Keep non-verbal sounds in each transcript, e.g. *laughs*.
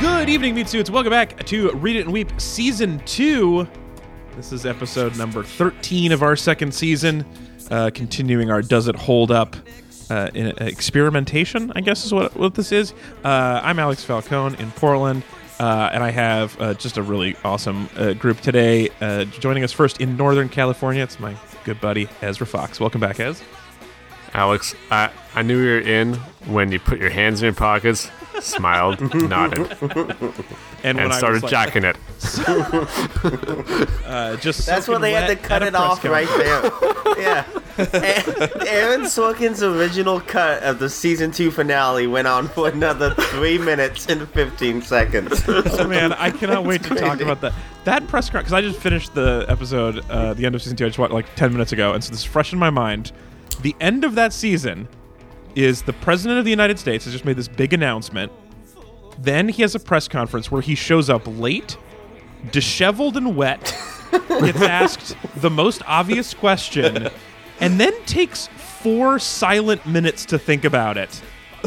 Good evening, meat suits. Welcome back to Read It and Weep Season 2. This is episode number 13 of our second season, uh, continuing our Does It Hold Up uh, in, uh, experimentation, I guess is what, what this is. Uh, I'm Alex Falcone in Portland, uh, and I have uh, just a really awesome group today. Joining us first in Northern California, it's my good buddy Ezra Fox. Welcome back, Ez. Alex, I, I knew you were in when you put your hands in your pockets, smiled, *laughs* nodded, And, and I started was like- jacking it. *laughs* uh, just That's soaking when they had to cut it press off right there. *laughs* yeah. A- Aaron Sorkin's original cut of the season two finale went on for another three minutes and 15 seconds. Oh man, I cannot wait to talk about that. That press conference because I just finished the episode, uh, the end of season two. I just watched like ten minutes ago, and so this is fresh in my mind. The end of that season is the president of the United States has just made this big announcement. Then he has a press conference where he shows up late, disheveled and wet, *laughs* gets asked the most obvious question, and then takes four silent minutes to think about it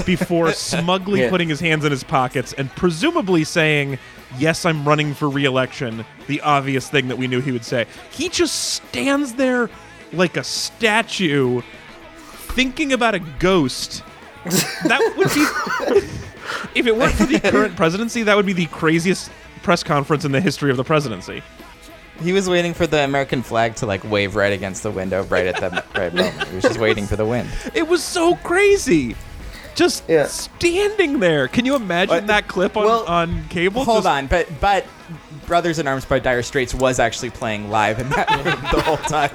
before *laughs* smugly Yeah. putting his hands in his pockets and presumably saying, Yes, I'm running for re election, the obvious thing that we knew he would say. He just stands there like a statue thinking about a ghost. That would be. if it weren't for the current presidency, that would be the craziest press conference in the history of the presidency. He was waiting for the American flag to like wave right against the window right at that right moment. He was just waiting for the wind. It was so crazy. Just Yeah. standing there. Can you imagine What? that clip on, Well, on cable? Hold Just- on, but but Brothers in Arms by Dire Straits was actually playing live in that room the whole time.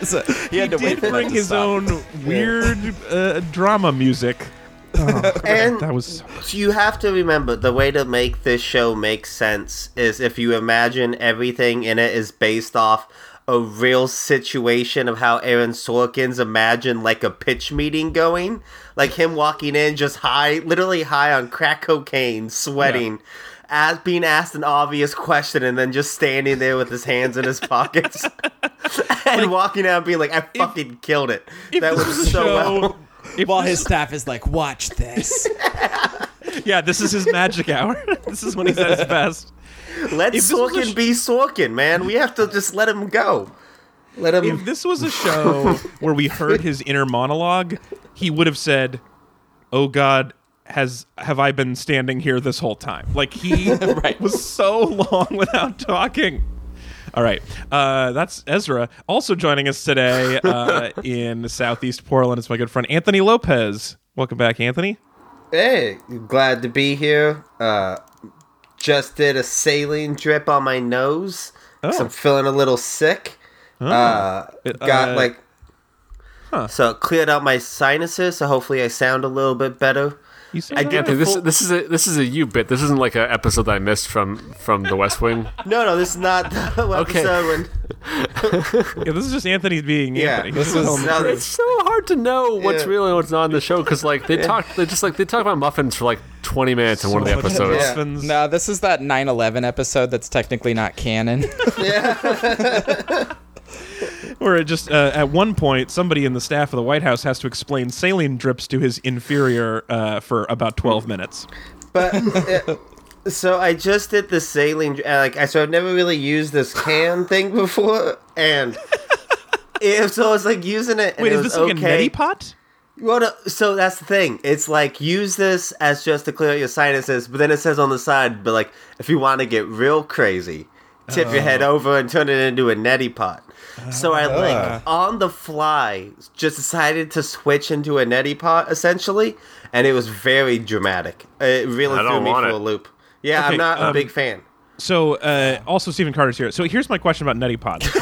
*laughs* so he He had to wait did for bring his stop. own weird uh, drama music. *laughs* Oh, And that was so you have to remember the way to make this show make sense is if you imagine everything in it is based off a real situation of how Aaron Sorkin's imagined like a pitch meeting going. Like him walking in just high, literally high on crack cocaine, sweating. As being asked an obvious question and then just standing there with his hands in his pockets *laughs* and walking out and being like, "I fucking killed it." that was, was so show. well. If While his staff is like, "Watch this." *laughs* yeah, this is his magic hour. *laughs* this is when he's at his best. Let If this Sorkin sh- be Sorkin, man. We have to just let him go. Let him. If this was a show where we heard his inner monologue, he would have said, "Oh God, has have I been standing here this whole time?" Like he *laughs* was so long without talking. All right, uh, that's Ezra. Also joining us today uh, *laughs* in Southeast Portland is my good friend Anthony Lopez. Welcome back, Anthony. hey, glad to be here. Uh, just did a saline drip on my nose. Oh. I'm feeling a little sick. Uh, It, got uh, like. huh. So it cleared out my sinuses, so hopefully I sound a little bit better. You sound I all did right. the This full- this is a this is a you bit. This isn't like an episode that I missed from from The West Wing. *laughs* No, no, this is not the *laughs* Okay. episode when. *laughs* Yeah, this is just Anthony being Yeah, Anthony. this is. no, It's so hard to know what's Yeah. real and what's not in the show because like they talk they just like they talk about muffins for like 20 minutes in one of the episodes. Yeah. muffins. no, this is that 9/11 episode that's technically not canon. Where it just uh, at one point, somebody in the staff of the White House has to explain saline drips to his inferior uh, for about twelve minutes. But uh, so I just did the saline, like I so I've never really used this can thing before, and so I was like using it. Wait, it is this like okay. a neti pot? Well, no, so that's the thing. It's like use this as just to clear out your sinuses, but then it says on the side, but like if you want to get real crazy, tip your head over and turn it into a neti pot. So I like on the fly just decided to switch into a neti pot essentially, and it was very dramatic. It really I threw me want for it. a loop. Yeah, Okay, I'm not a um, big fan. So, uh, also Stephen Carter's here. So here's my question about neti pots. *laughs*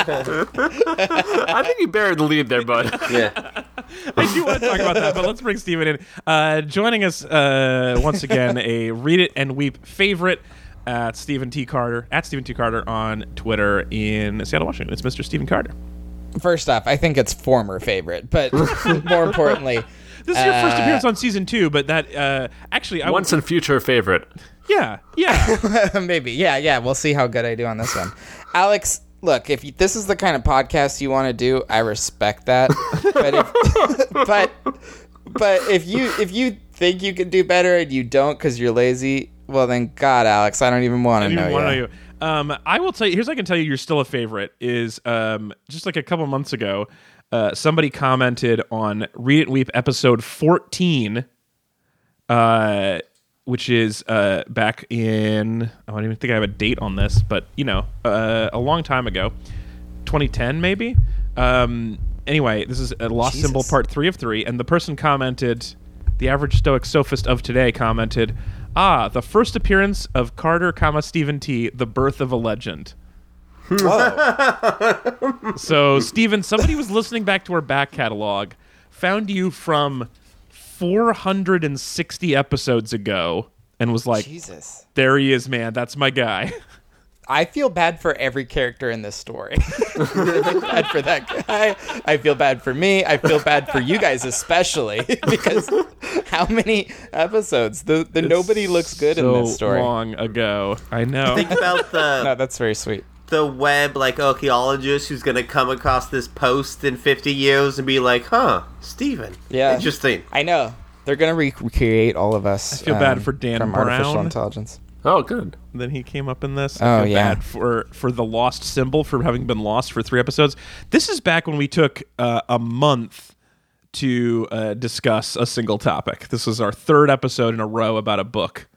*laughs* I think you buried the lead there, bud. *laughs* Yeah. I do want to talk about that, but let's bring Stephen in. Uh, joining us uh, once again, a Read It and Weep favorite at Stephen T. Carter, at Stephen T. Carter on Twitter in Seattle, Washington. It's Mr. Stephen Carter. First off, I think it's former favorite, but *laughs* more importantly, This is your first Uh, appearance on season two, but that uh, actually, I Once and future favorite. yeah, yeah. *laughs* maybe. Yeah, yeah. We'll see how good I do on this one. Alex, look, if you, this is the kind of podcast you want to do, I respect that. but if, *laughs* but but if you if you think you can do better and you don't because you're lazy, well then, God, Alex, I don't even want to know even want to you. know you. Um, I will tell you. Here's what I can tell you. You're still a favorite. Is um, just like a couple months ago, uh, somebody commented on Read It and Weep episode 14, uh, which is uh, back in. I don't even think I have a date on this, but you know, uh, a long time ago, 2010 maybe. Um, anyway, this is a Lost Jesus. Symbol part three of three, and the person commented, the average Stoic sophist of today commented, "Ah, the first appearance of Carter, comma Stephen T, the birth of a legend." Whoa. So, Steven, somebody was listening back to our back catalog, found you from 460 episodes ago, and was like, Jesus. "There he is, man. That's my guy." *laughs* I feel bad for every character in this story. I *laughs* feel bad for that guy. I feel bad for me. I feel bad for you guys especially *laughs* because how many episodes? The the nobody looks good in this story. long ago. I know. Think about the *laughs* No, that's very sweet. the web like archaeologist who's gonna come across this post in 50 years and be like, "Huh, Steven. Yeah. interesting." I know. They're gonna recreate all of us. um, I feel bad for Dan from artificial intelligence. Oh, good. then he came up in this. Oh, I feel yeah. bad for for the lost symbol for having been lost for three episodes. This is back when we took uh, a month to uh, discuss a single topic. This was our third episode in a row about a book.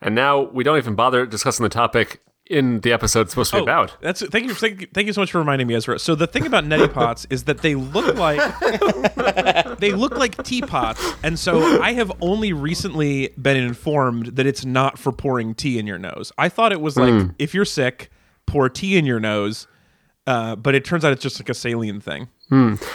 And now we don't even bother discussing the topic in the episode it's supposed to be oh, about. Oh, That's thank you, thank you, thank you so much for reminding me, Ezra. So the thing about neti pots is that they look like *laughs* they look like teapots, and so I have only recently been informed that it's not for pouring tea in your nose. I thought it was like hmm. if you're sick, pour tea in your nose, uh, but it turns out it's just like a saline thing.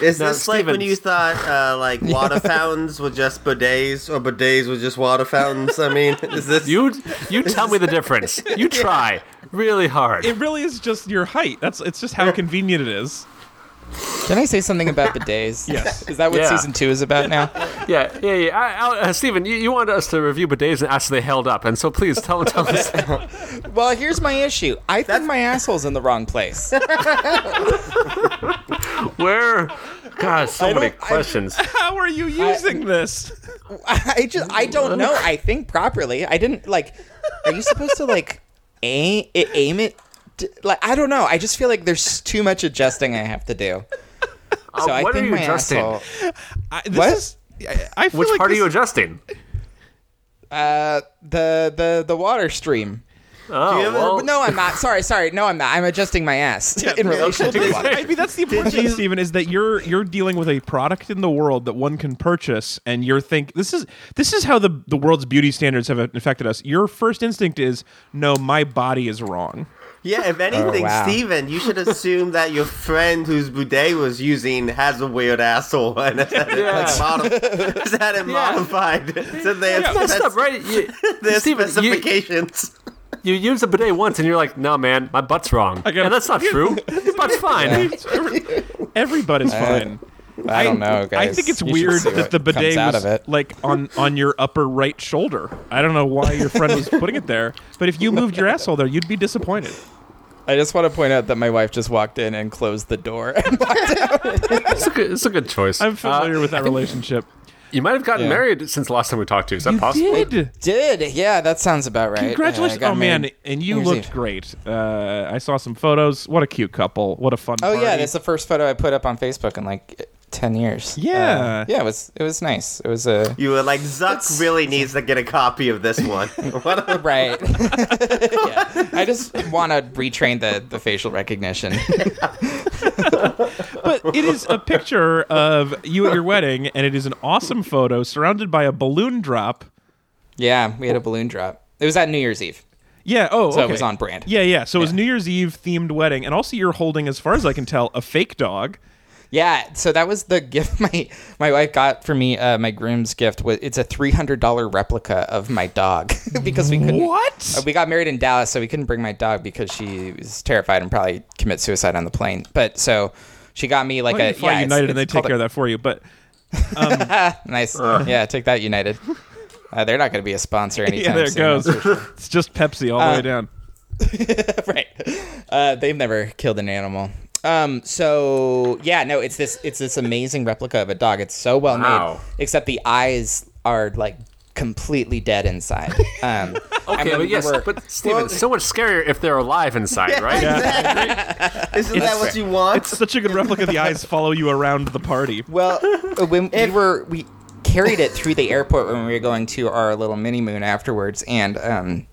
Is Now, this like when you thought uh, like *laughs* water fountains were just bidets or bidets were just water fountains? I mean, is this You you tell me the difference. You *laughs* try really hard. It really is just your height. That's it's just how convenient it is. Can I say something about bidets? *laughs* Yes. Is that what Yeah. season two is about now? Yeah, yeah, yeah. I, I, uh, Steven, you, you wanted us to review bidets and ask if they held up, and so please tell, tell us. *laughs* Well, here's my issue. I think my asshole's in the wrong place. *laughs* Where? God, so many don't- I- questions. How are you using this? I just I don't know. I think properly. I didn't like. Are you supposed to like aim it, aim it? D- Like I don't know. I just feel like there's too much adjusting I have to do. *laughs* Uh, So I what think are you my adjusting? asshole. I, this What? Is, I, I feel Which like part this, are you adjusting? Uh, the the the water stream. Oh, you ever- well, No, I'm not. Sorry, sorry. No, I'm not. I'm adjusting my ass *laughs* in relation to the water. I mean, that's the important thing, Stephen, is that you're you're dealing with a product in the world that one can purchase, and you're think this is this is how the the world's beauty standards have affected us. Your first instinct is no, my body is wrong. Yeah, if oh, anything, wow. Steven, you should assume that your friend whose bidet was using has a weird asshole *laughs* and has had it, like, modi- *laughs* has had it modified. So they have messed spec- up, right? You, *laughs* their Steven, specifications. you use a bidet once, and you're like, no, man, my butt's wrong. gotta- yeah, that's not true. Your butt's fine. Every butt is uh, fine. I don't know, guys. I think it's You weird that the comes bidet out was of it. like on on your upper right shoulder. I don't know why your friend was putting it there, but if you moved your asshole there, you'd be disappointed. I just want to point out that my wife just walked in and closed the door. *laughs* It's a good, it's a good choice. I'm familiar Uh, with that relationship. You might have gotten Yeah. married since the last time we talked to you. Is that possible? Did. Did yeah, that sounds about right. Congratulations! Uh, I got oh man, and you New Year's looked Eve. great. Uh, I saw some photos. What a cute couple. What a fun. Oh yeah, party. that's the first photo I put up on Facebook in like ten years. Yeah. Uh, yeah, it was it was nice. It was a You were like, *laughs* Zuck It's- really needs to get a copy of this one. *laughs* *laughs* what a- right. yeah, I just want to retrain the the facial recognition. but it is a picture of you at your wedding, and it is an awesome photo surrounded by a balloon drop. yeah, we had a balloon drop. It was at New Year's Eve. Yeah. Oh, So it was on brand. Yeah, yeah. So it was Yeah. New Year's Eve themed wedding, and also you're holding, as far as I can tell, a fake dog. Yeah, so that was the *laughs* gift my my wife got for me. Uh, my groom's gift was it's a three hundred dollar replica of my dog *laughs* because we couldn't. What? Uh, we got married in Dallas, so we couldn't bring my dog because she was terrified and probably commit suicide on the plane. But so she got me like a fly yeah, it's- United, and they take care of that for you. But *laughs* Nice, yeah, take that United. Uh, they're not going to be a sponsor anytime yeah, there it soon. goes. sure. it's just Pepsi all the Uh, way down. right. Uh, they've never killed an animal. Um, so yeah, no, it's this it's this amazing replica of a dog. It's so well Wow. made. Except the eyes are like completely dead inside. *laughs* Um, Okay, but yes, but Steven, it's so much scarier if they're alive inside, right? Exactly. *laughs* Isn't that what you want? It's such a good replica. The eyes follow you around the party. Well, when we were we carried it through the airport when we were going to our little mini moon afterwards, and um,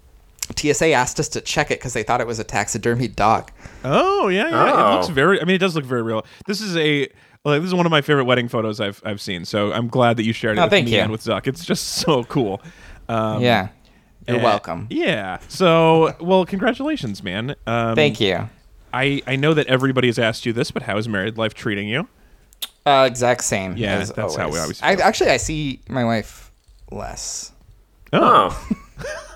TSA asked us to check it because they thought it was a taxidermy dog. Oh yeah, yeah. It Oh. looks very. I mean, it does look very real. This is a. Like, this is one of my favorite wedding photos I've I've seen. So I'm glad that you shared it Oh, with thank me you. and with Zuck. It's just so cool. Um, yeah, you're uh, welcome. Yeah. So well, congratulations, man. Um, Thank you. I I know that everybody has asked you this, but how is married life treating you? Uh, exact same. Yeah, as that's how we always I, actually, I see my wife less. Oh, Has- *laughs*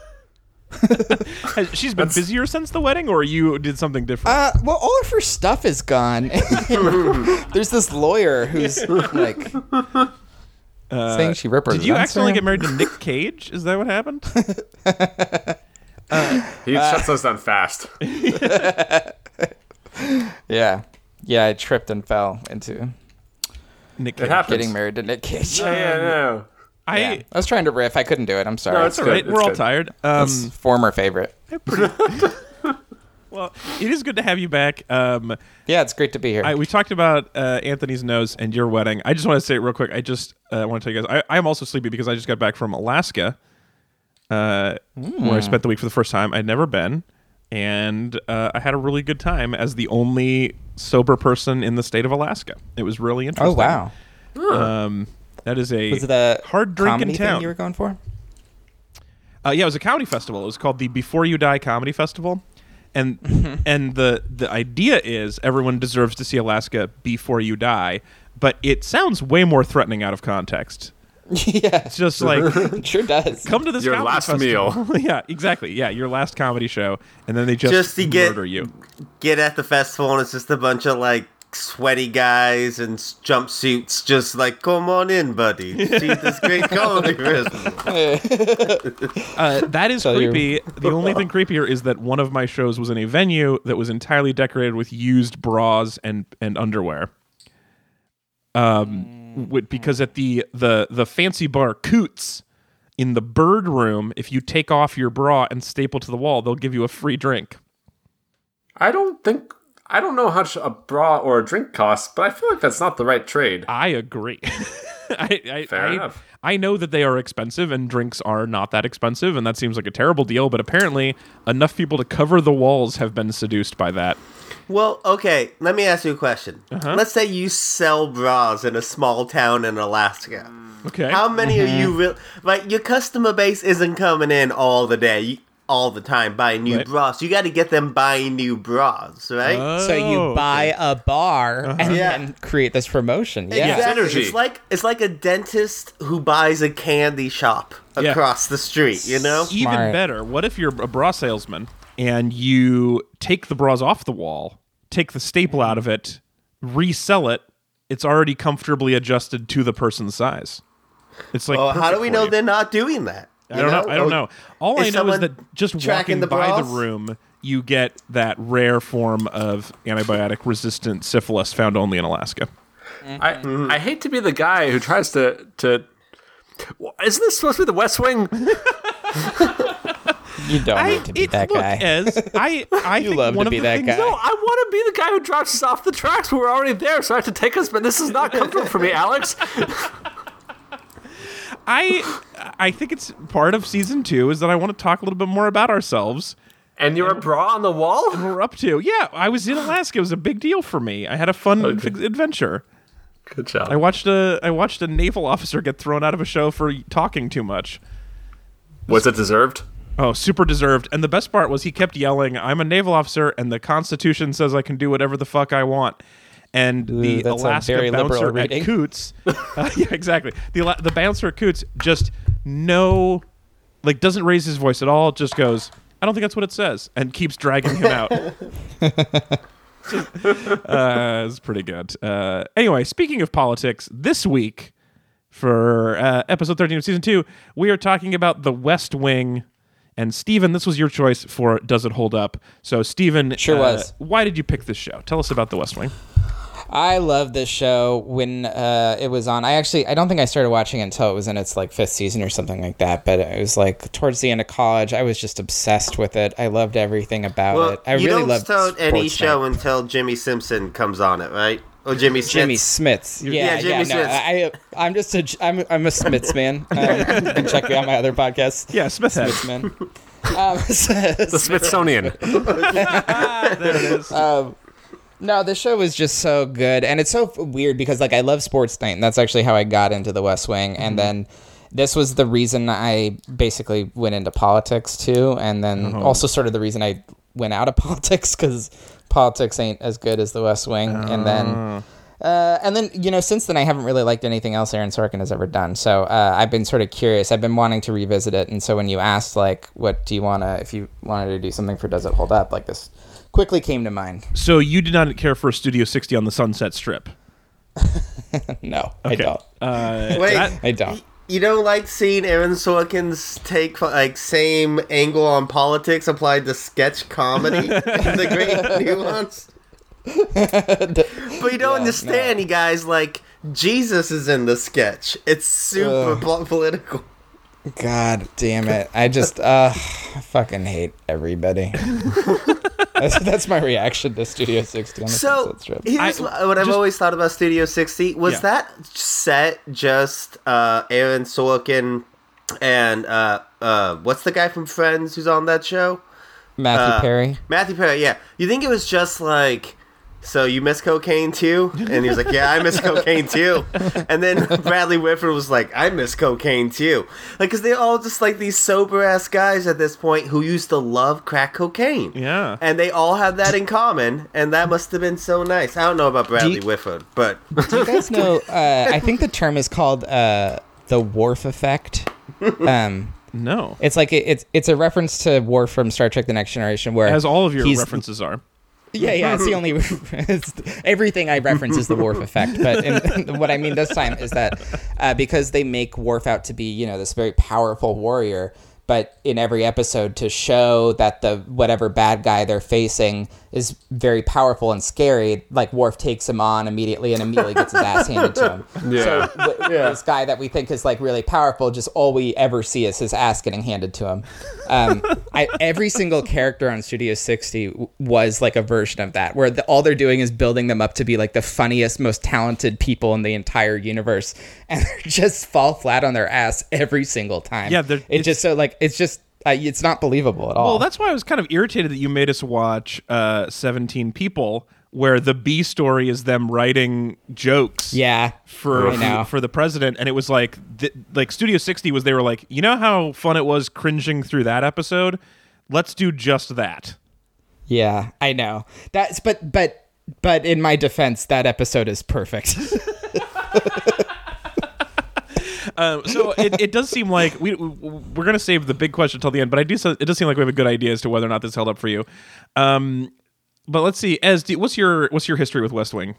*laughs* She's been busier since the wedding, or you did something different? Uh, well, all of her stuff is gone. *laughs* *laughs* There's this lawyer who's like saying she represents Uh, did you accidentally her. get married to Nick Cage? Is that what happened? he shuts us down fast. Yeah, yeah. I tripped and fell into Nick It Cage. happens. getting married to Nick Cage. Yeah, yeah, no. I. Yeah. I was trying to riff. I couldn't do it. I'm sorry. No, It's all right. good, We're it's all good. tired. Um, former favorite. *laughs* *laughs* well, it is good to have you back. Um, Yeah, it's great to be here. I, we talked about uh, Anthony's nose and your wedding. I just want to say it real quick. I just uh, want to tell you guys, I, I'm also sleepy because I just got back from Alaska, uh, where I spent the week for the first time. I'd never been, and uh, I had a really good time as the only sober person in the state of Alaska. It was really interesting. oh wow. Um, that is a Was it a hard drink in thing town. you were going for? Uh, yeah, it was a comedy festival. It was called the Before You Die Comedy Festival, and and the the idea is everyone deserves to see Alaska before you die, but it sounds way more threatening out of context. *laughs* yeah, It's just like it *laughs* sure does. come to this Your comedy last festival. *laughs* yeah, exactly. Yeah, your last comedy show, and then they just, Just to get- murder you. Get at the festival and it's just a bunch of like sweaty guys in jumpsuits, just like, come on in, buddy. *laughs* See this great comedy festival. *laughs* Uh, that is Tell you. creepy. The only thing creepier is that one of my shows was in a venue that was entirely decorated with used bras and and underwear. Um, wi- because at the the the fancy bar Koots in the Bird Room, if you take off your bra and staple to the wall, they'll give you a free drink. I don't think I don't know how much a bra or a drink costs, but I feel like that's not the right trade. I agree. *laughs* I, I, Fair I, enough. I know that they are expensive and drinks are not that expensive, and that seems like a terrible deal, but apparently enough people to cover the walls have been seduced by that. Well, okay, let me ask you a question. Uh-huh. Let's say you sell bras in a small town in Alaska. Okay. How many are Mm-hmm. you real? Like your customer base isn't coming in all the day, all the time buying new Right. bras. You got to get them buying new bras, right? So you Oh, buy a bar uh-huh. and Yeah. then create this promotion. Yeah. Exactly. Synergy. It's like it's like a dentist who buys a candy shop Yeah. across the street. You know? Even better, what if you're a bra salesman and you take the bras off the wall, take the staple out of it, resell it, it's already comfortably adjusted to the person's size. It's like Well, how do we know you. they're not doing that? I don't know. I don't Or- know. All I know is that just walking the by the room, you get that rare form of antibiotic resistant syphilis found only in Alaska. I I hate to be the guy who tries to to. Isn't this supposed to be the West Wing? *laughs* You don't I, need to be it- that look, guy. Ez, I, *laughs* I You love to be that things- guy. No, I want to be the guy who drops us off the tracks. We're already there, so I have to take us. But this is not comfortable for me, Alex. *laughs* I, I think it's part of season two is that I want to talk a little bit more about ourselves. And you're a bra on the wall. what We're up to. Yeah, I was in Alaska. It was a big deal for me. I had a fun Okay. f- adventure. Good job. I watched a I watched a naval officer get thrown out of a show for talking too much. Was it deserved? Oh, super deserved. And the best part was he kept yelling, "I'm a naval officer, and the Constitution says I can do whatever the fuck I want." And the Ooh, that's a Alaska very liberal bouncer at reading. Koots, uh, *laughs* yeah, exactly. The the bouncer at Koots just no, like doesn't raise his voice at all. Just goes, "I don't think that's what it says," and keeps dragging him out. *laughs* uh, it's pretty good. Uh, anyway, speaking of politics, this week for uh, episode 13 of season 2, we are talking about the West Wing. And Steven, this was your choice for Does It Hold Up? So, Steven, Sure uh, was. why did you pick this show? Tell us about the West Wing. I love this show when uh, it was on. I actually I don't think I started watching it until it was in its like fifth season or something like that. But it was like towards the end of college. I was just obsessed with it. I loved everything about Well, it. I you really don't loved start any Sports show Night. until Jimmy Simpson comes on it, right? Oh, Jimmy Smith. Jimmy Smiths. Yeah, Yeah, yeah, Jimmy no, Smiths. I, I, I'm just a, I'm, I'm a Smiths man. *laughs* Um, you can check me out my other podcast. Yeah, Smith. Smiths man. Um, *laughs* The Smithsonian. Ah, *laughs* there it is. No, the show was just so good, and it's so f- weird because like I love Sports Night, and that's actually how I got into The West Wing, and then this was the reason I basically went into politics too, and then also sort of the reason I went out of *laughs* politics because politics ain't as good as The West Wing, and then. Uh, and then you know, since then I haven't really liked anything else Aaron Sorkin has ever done. So uh, I've been sort of curious. I've been wanting to revisit it, and so when you asked like, what do you want to, if you wanted to do something for Does It Hold Up, like this, quickly came to mind. so you did not care for Studio 60 on the Sunset Strip. *laughs* No, I don't. Uh, Wait, that- I don't. you don't like seeing Aaron Sorkin's take, like same angle on politics applied to sketch comedy? *laughs* *laughs* the great nuance. but you don't Yeah, understand, you guys. Like Jesus is in the sketch. It's super Ugh. political. God damn it. I just uh *sighs* fucking hate everybody. That's, that's my reaction to Studio 60 on the So Sunset Strip. here's I- what I've just- always thought about Studio 60. Was Yeah. that set just uh, Aaron Sorkin and uh, uh, what's the guy from Friends who's on that show? Matthew uh, Perry. Matthew Perry, yeah. You think it was just like, so you miss cocaine too? And he was like, yeah, I miss cocaine too. And then Bradley Whitford was like, I miss cocaine too. Like, because they're all just like these sober ass guys at this point who used to love crack cocaine. Yeah. And they all have that in common, and that must have been so nice. I don't know about Bradley you- Whitford, but *laughs* Do you guys know uh I think the term is called uh the Worf effect. Um no. it's like it, it's it's a reference to Worf from Star Trek the Next Generation where As all of your references are. Yeah, yeah, it's the only *laughs* *laughs* it's, everything I reference is the Worf effect. But in, *laughs* what I mean this time is that uh, because they make Worf out to be, you know, this very powerful warrior, but in every episode to show that the whatever bad guy they're facing is very powerful and scary, like Worf takes him on immediately and immediately gets his ass handed to him. *laughs* Yeah. So th- *laughs* this guy that we think is like really powerful, just all we ever see is his ass getting handed to him. Um, *laughs* I, every single character on Studio 60 w- was like a version of that, where the, all they're doing is building them up to be like the funniest, most talented people in the entire universe, and they just fall flat on their ass every single time. Yeah, they're- it's just so like it's just uh, it's not believable at all. Well, that's why I was kind of irritated that you made us watch uh, 17 People, where the B story is them writing jokes. yeah. For, I know. for the president, and it was like th- like Studio 60 was they were like, you know how fun it was cringing through that episode. Let's do just that. Yeah, I know. That's but but but in my defense, that episode is perfect. *laughs* *laughs* Um, so it, it does seem like we we're gonna save the big question until the end, but I do. It does seem like we have a good idea as to whether or not this held up for you. Um, but let's see. Do, what's your what's your history with West Wing?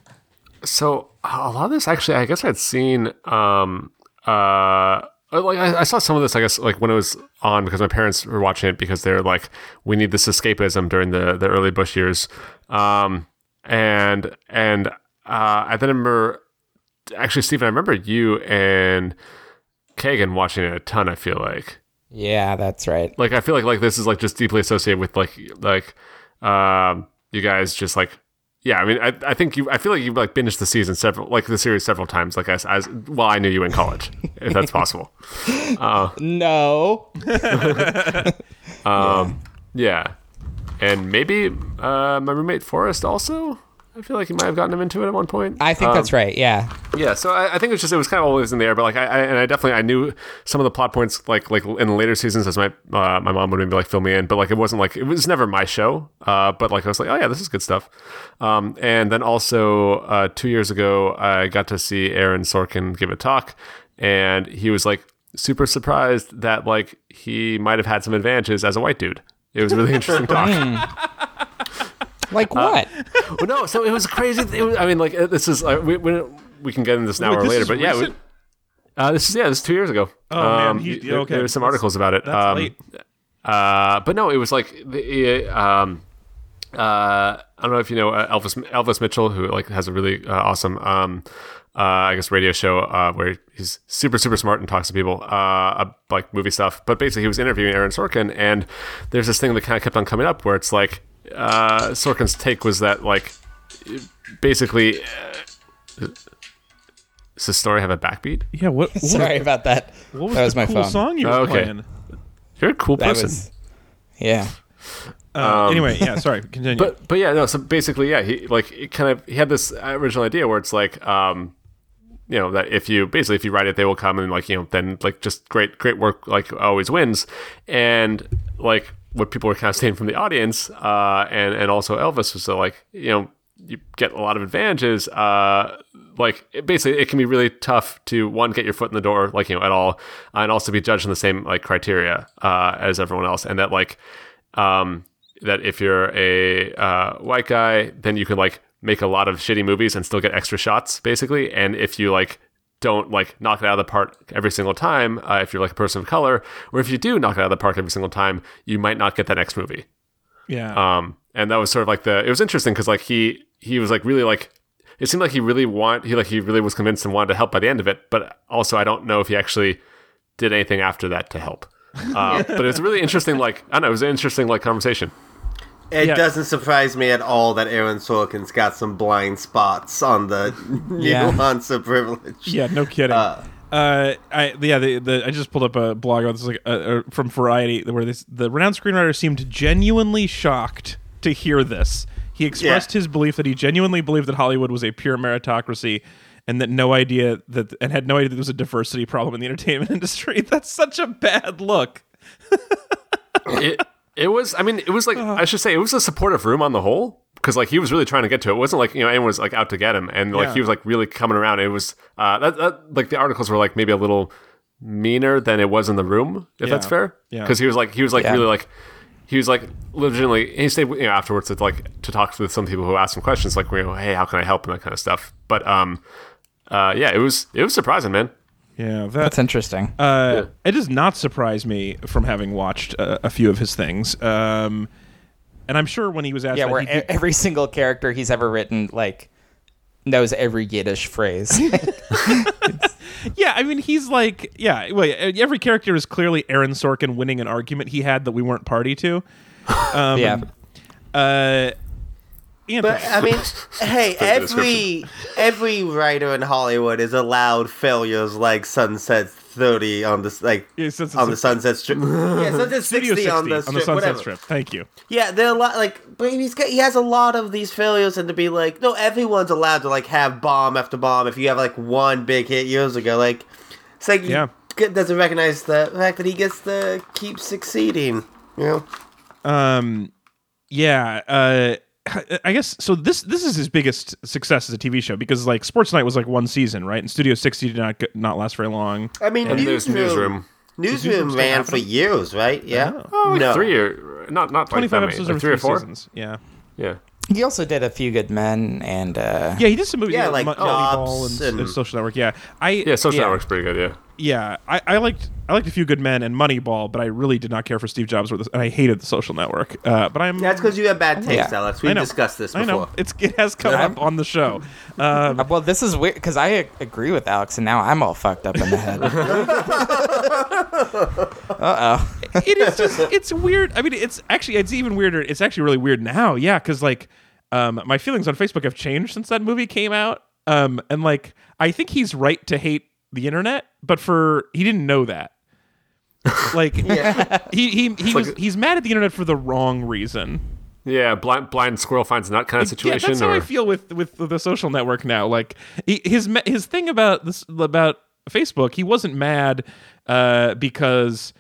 So a lot of this actually, I guess I'd seen. Um, uh, like I, I saw some of this, I guess, like when it was on because my parents were watching it because they're like, we need this escapism during the the early Bush years. Um, and and uh, I then remember actually, Stephen, I remember you and Kagan watching it a ton. I feel like yeah, that's right. like I feel like like this is like just deeply associated with like like um you guys just like yeah I mean I, I think you I feel like you've like binged the season several like the series several times like as as well I knew you in college if that's *laughs* possible No. *laughs* yeah and maybe uh my roommate Forrest also I feel like he might have gotten him into it at one point I think that's right. Yeah. Yeah, so I, I think it was just it was kind of always in the air, but like I, I and I definitely I knew some of the plot points like like in the later seasons as my uh, my mom would maybe like fill me in, but like it wasn't like it was never my show. Uh, but like I was like, oh yeah, this is good stuff. Um, and then also uh, two years ago, I got to see Aaron Sorkin give a talk, and he was like super surprised that like he might have had some advantages as a white dude. It was a really *laughs* interesting talk. Like what? *laughs* well, no, so it was crazy. It was, I mean, like uh, this is uh, we, we we can get into this now Wait, or this later, is but yeah. We, uh, this is yeah, this is two years ago. Oh, man, Um, he- there- okay. There were some That's- articles about it. That's um, late. Uh, but no, it was like the um, uh, I don't know if you know uh, Elvis Elvis Mitchell, who like has a really uh, awesome, um, uh, I guess, radio show uh, where he's super super smart and talks to people uh, like movie stuff. But basically, he was interviewing Aaron Sorkin, and there's this thing that kind of kept on coming up where it's like uh, Sorkin's take was that like basically. Uh, does the story have a backbeat? Yeah. What? *laughs* what Sorry about that. What was that was the my cool phone. song you were Oh, okay. playing? You're a cool That person. was, yeah. Uh, anyway, yeah. *laughs* Sorry. Continue. Um, but but yeah no so basically yeah he like it kind of he had this original idea where it's like um you know that if you basically if you write it they will come and like you know then like just great great work like always wins and like what people were kind of saying from the audience uh and and also elvis was so like you know you get a lot of advantages uh like it, basically it can be really tough to one get your foot in the door like you know at all and also be judged on the same like criteria uh as everyone else and that like um that if you're a uh, white guy, then you can like make a lot of shitty movies and still get extra shots, basically. And if you like don't like knock it out of the park every single time, uh, if you're like a person of color, or if you do knock it out of the park every single time, you might not get that next movie. yeah. Um, and that was sort of like the. It was interesting because like he he was like really like. It seemed like he really want he like he really was convinced and wanted to help by the end of it, but also I don't know if he actually did anything after that to help. Uh, *laughs* but it was really interesting. Like I don't know, it was an interesting like conversation. It Yeah. doesn't surprise me at all that Aaron Sorkin's got some blind spots on the *laughs* Yeah. nuance of privilege. Yeah, no kidding. Uh, I yeah, the, the I just pulled up a blog about this like uh, uh, from Variety where this the renowned screenwriter seemed genuinely shocked to hear this. He expressed his belief that he genuinely believed that Hollywood was a pure meritocracy and that no idea that and had no idea that there was a diversity problem in the entertainment *laughs* industry. That's such a bad look. *laughs* it it was i mean it was like i should say it was a supportive room on the whole because like he was really trying to get to it. it wasn't like you know anyone was like out to get him and like Yeah. he was like really coming around it was uh that, that like the articles were like maybe a little meaner than it was in the room if that's fair Yeah. because he was like he was like Yeah. really like he was like legitimately he stayed you know afterwards to like to talk with some people who asked him questions like you know hey how can i help and that kind of stuff but um uh yeah it was it was surprising man Yeah, that That's interesting. Uh, It does not surprise me from having watched uh, a few of his things. Um, and I'm sure when he was asked, yeah, that, where he e- every single character he's ever written like knows every Yiddish phrase. *laughs* *laughs* yeah, I mean, he's like, yeah, well, every character is clearly Aaron Sorkin winning an argument he had that we weren't party to. *laughs* Um, yeah. Uh, Anthony, But I mean, *laughs* hey, every every writer in Hollywood is allowed failures like Sunset Thirty on the like Yeah, Sunset on the Sunset Strip. *laughs* yeah, Sunset Sixty 60 on the strip. Sunset whatever. Strip. Thank you. Yeah, there are a lot like, but he's got, he has a lot of these failures, and to be like, no, everyone's allowed to like have bomb after bomb. If you have like one big hit years ago, like it's like Yeah. he doesn't recognize the fact that he gets to keep succeeding. You know, Um, yeah. Uh, I guess so. This this is his biggest success as a TV show because like Sports Night was like one season, right? And Studio 60 did not not last very long. I mean, and there's newsroom, newsroom newsroom ran for years, right? Yeah, oh, like no, three or not not 25 that many, episodes like over three or four seasons. Yeah. yeah He also did a few good men and uh Yeah, he did some movies. Yeah, you like Jobs Moneyball and, and- and Social Network. Yeah, I yeah social Yeah. network's pretty good yeah yeah I, I liked I liked a few good men and Moneyball, but I really did not care for Steve Jobs or this, and I hated the Social Network. Uh, but I'm that's because you have bad taste, Yeah. Alex. We've know. discussed this I before. know it's it has come I'm- up on the show. Um, uh, well, this is weird because I agree with Alex, and now I'm all fucked up in the head. *laughs* uh oh. it is just it's weird. I mean, it's actually it's even weirder. It's actually really weird now. Yeah, because like um, my feelings on Facebook have changed since that movie came out. Um, and like I think he's right to hate the internet, but for he didn't know that. *laughs* Like he he he was like- he's mad at the internet for the wrong reason. yeah blind blind squirrel finds nut kind of situation Yeah, that's how I feel with with the social network now. Like he, his his thing about this about Facebook, he wasn't mad uh, because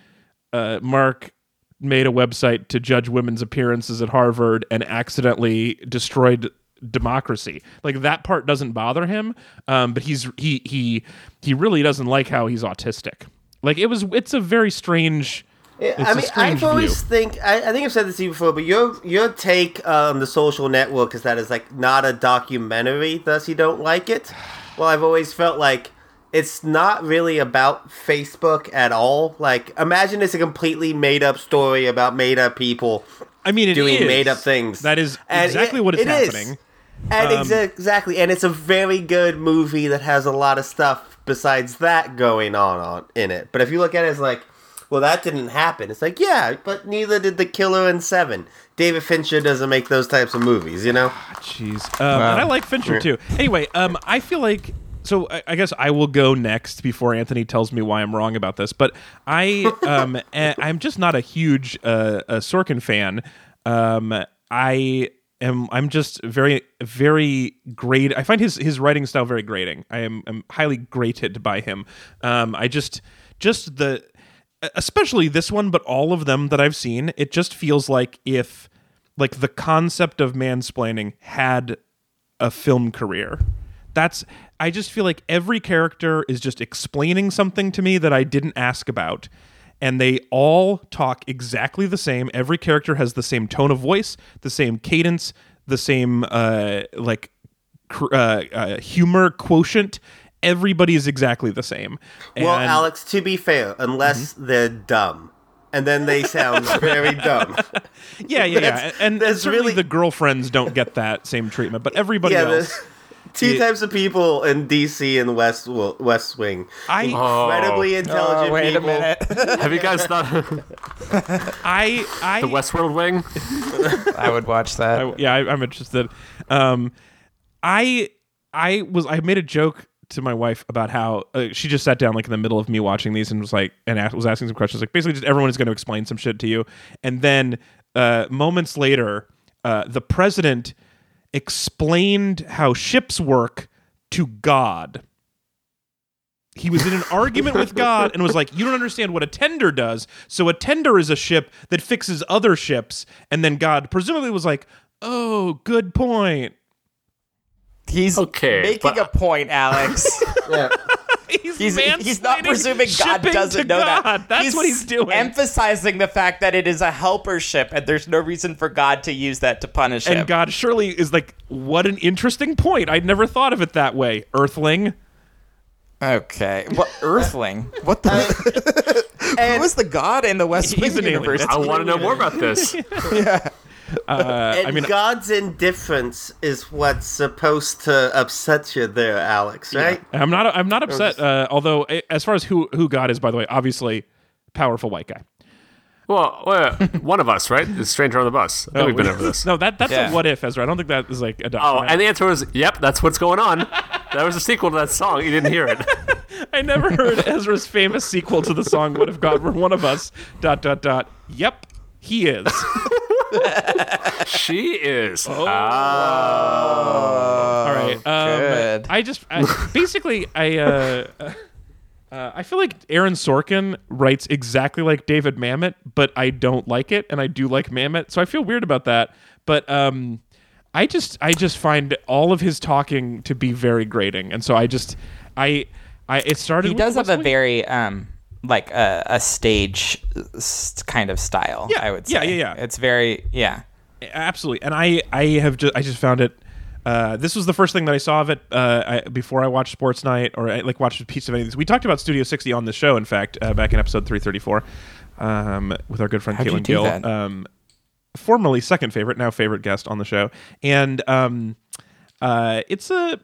uh, Mark made a website to judge women's appearances at Harvard and accidentally destroyed democracy. Like that part doesn't bother him, um, but he's he he he really doesn't like how he's autistic. Like it was, it's a very strange. It's I mean, I've always view. think I, I think I've said this to you before, but your your take uh, on the social network is that it's like not a documentary, thus you don't like it. Well, I've always felt like it's not really about Facebook at all. Like, imagine it's a completely made up story about made up people, I mean, doing is. made up things. That is And exactly it- what is it is. Happening. And Um, exa- exactly, and it's a very good movie that has a lot of stuff besides that going on, on in it. But if you look at it as like, well, that didn't happen. It's like, yeah, but neither did The Killer in Seven. David Fincher doesn't make those types of movies, you know. Jeez. Um, And I like Fincher too. Anyway, um, I feel like. So I, I guess I will go next before Anthony tells me why I'm wrong about this. But I, *laughs* um, a- I'm just not a huge uh, a Sorkin fan. Um, I am. I'm just very, very great. I find his his writing style very grating. I am am highly grated by him. Um, I just just the especially this one, but all of them that I've seen, it just feels like if like the concept of mansplaining had a film career. That's I just feel like every character is just explaining something to me that I didn't ask about. And they all talk exactly the same. Every character has the same tone of voice, the same cadence, the same uh, like cr- uh, uh, humor quotient. Everybody is exactly the same. Well, And- Mm-hmm. Alex, to be fair, unless they're dumb, and then they sound *laughs* very dumb. Yeah, yeah, yeah. And that's really- the girlfriends don't get that same treatment, but everybody yeah, else. There's two Yeah. types of people in DC and West West Wing. I Incredibly intelligent Oh, wait people. a minute. *laughs* Have you guys thought *laughs* I I the Westworld wing? I would watch that. I, yeah, I, I'm interested. Um, I I was I made a joke to my wife about how uh, she just sat down like in the middle of me watching these and was like and a- was asking some questions like basically just everyone is going to explain some shit to you and then uh, moments later uh, the president explained how ships work to God. He was in an argument with God and was like, You don't understand what a tender does. So a tender is a ship that fixes other ships. And then God presumably was like, Oh, good point. He's Okay, making but- a point, Alex. *laughs* *laughs* *laughs* Yeah. He's, He's, he's not presuming God doesn't know God. that. That's what he's doing. Emphasizing the fact that it is a helper ship, and there's no reason for God to use that to punish him. and God surely is like, What an interesting point. I'd never thought of it that way, Earthling. okay, what *laughs* Earthling? What the? *laughs* And, Who is the God in the West Wing an alien. universe? I want to know more about this. *laughs* and I mean- God's indifference is what's supposed to upset you there, Alex, right? I'm not. I'm not upset. Uh, although, as far as who who God is, by the way, obviously, powerful white guy. Well, well, *laughs* one of us, right? The stranger on the bus. I think we've been over this. No, that that's Yeah. a what if, Ezra. I don't think that is like a Oh, document. and the answer was, yep, that's what's going on. That was a sequel to that song. You didn't hear it. *laughs* I never heard Ezra's famous sequel to the song "What If God Were One of Us." Dot dot dot. Yep, he is. *laughs* *laughs* She is. Oh. Ah. All right. Um, good. I just I, basically I. Uh, uh, I feel like Aaron Sorkin writes exactly like David Mamet, but I don't like it, and I do like Mamet, so I feel weird about that. But um, I just I just find all of his talking to be very grating, and so I just I I it started. he with does have West a Wing. very um like a, a stage kind of style. Yeah, I would yeah, say. yeah, yeah. It's very yeah. absolutely and i i have just i just found it uh, this was the first thing that I saw of it uh, I, before I watched Sports Night or I like watched a piece of any of these. We talked about Studio 60 on the show, in fact, uh, back in episode 334 um, with our good friend How'd Caitlin Gill, um, formerly second favorite, now favorite guest on the show. And um, uh, it's a.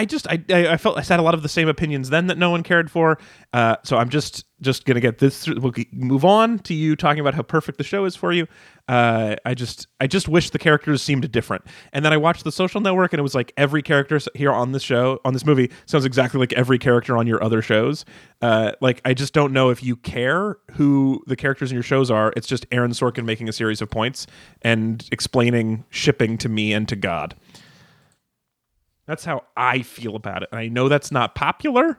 I just I, I felt I had a lot of the same opinions then that no one cared for. Uh, so I'm just just gonna get this. Through, we'll move on to you talking about how perfect the show is for you. Uh, I just I just wish the characters seemed different. And then I watched The Social Network, and it was like every character here on this show on this movie sounds exactly like every character on your other shows. Uh, like I just don't know if you care who the characters in your shows are. It's just Aaron Sorkin making a series of points and explaining shipping to me and to God. That's how I feel about it. And I know that's not popular.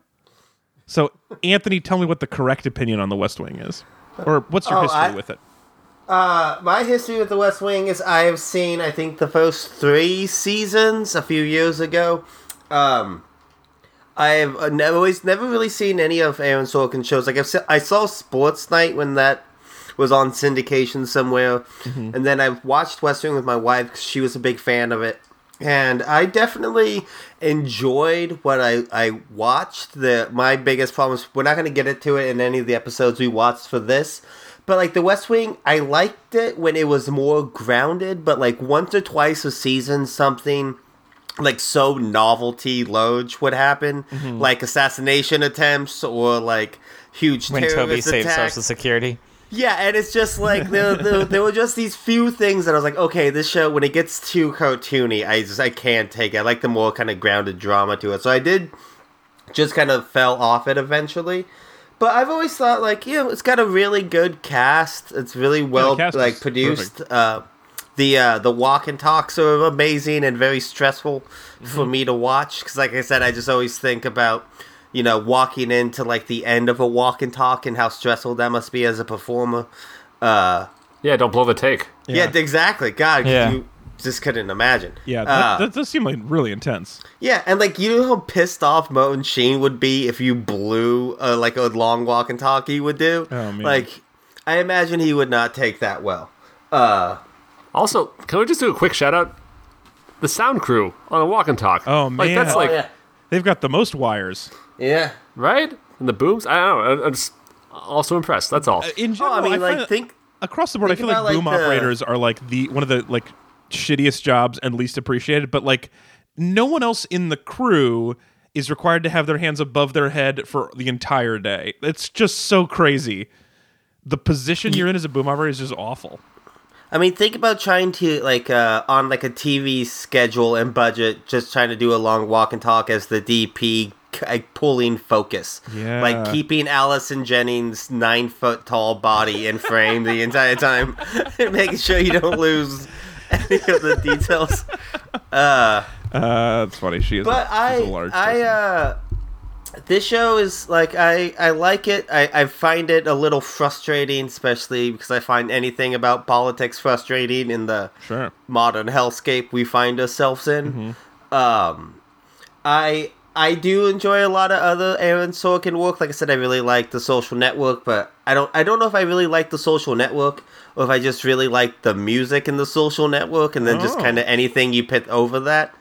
So, Anthony, tell me what the correct opinion on the West Wing is. Or what's your Oh, history I- with it? Uh, my history with the West Wing is I have seen, I think, the first three seasons a few years ago. Um, I've uh, never, always never really seen any of Aaron Sorkin shows. Like I've se- I saw Sports Night when that was on syndication somewhere, and then I've watched West Wing with my wife because she was a big fan of it. And I definitely enjoyed what I, I watched. The my biggest problem is we're not going to get into it in any of the episodes we watched for this, But like the West Wing, I liked it when it was more grounded. But like once or twice a season, something like so novelty loge would happen, Mm-hmm. like assassination attempts or like huge when Toby terrorist attacks. Social Security. Yeah, and it's just like there, there, there were just these few things that I was like, okay, this show when it gets too cartoony, I just I can't take it. I like the more kind of grounded drama to it. So I did just kind of fell off it eventually. But I've always thought like, you know, it's got a really good cast. It's really well cast like produced. Uh the uh, the walk and talks are amazing and very stressful for Mm-hmm. me to watch because, like I said, I just always think about you know walking into like the end of a walk and talk and how stressful that must be as a performer. Uh, Yeah, don't blow the take. yeah, exactly. God, Yeah. you just couldn't imagine. Yeah, Uh, that, that does seem like really intense. yeah, and like you know how pissed off Martin Sheen would be if you blew uh, like a long walk and talk he would do. Oh, man. Like, I imagine he would not take that well. Uh, Also, can we just do a quick shout out? The sound crew on a walk and talk. Oh, Like man. that's Oh, like yeah, They've got the most wires. Yeah. right and the booms. I don't know. I- I'm just also impressed. That's all. In Oh, general, I mean, find like that- think across the board, I feel like boom like, the- operators are like the one of the like shittiest jobs and least appreciated. But like, no one else in the crew is required to have their hands above their head for the entire day. It's just so crazy. The position you're in as a boom operator is just awful. I mean, think about trying to like uh, on like a TV schedule and budget, just trying to do a long walk and talk as the DP, c- like, pulling focus, Yeah. like keeping Allison Janney's nine foot tall body in frame the entire time, *laughs* making sure you don't lose any of the details. Uh, that's funny. She is. But a, I, a large I, uh, this show is like I, I like it. I, I find it a little frustrating, especially because I find anything about politics frustrating in the sure. modern hellscape we find ourselves in. Mm-hmm. Um, I I do enjoy a lot of other Aaron Sorkin work. Like I said, I really like the Social Network, but I don't I don't know if I really like the Social Network or if I just really like the music in the Social Network, and then just Oh. kind of anything you put over that,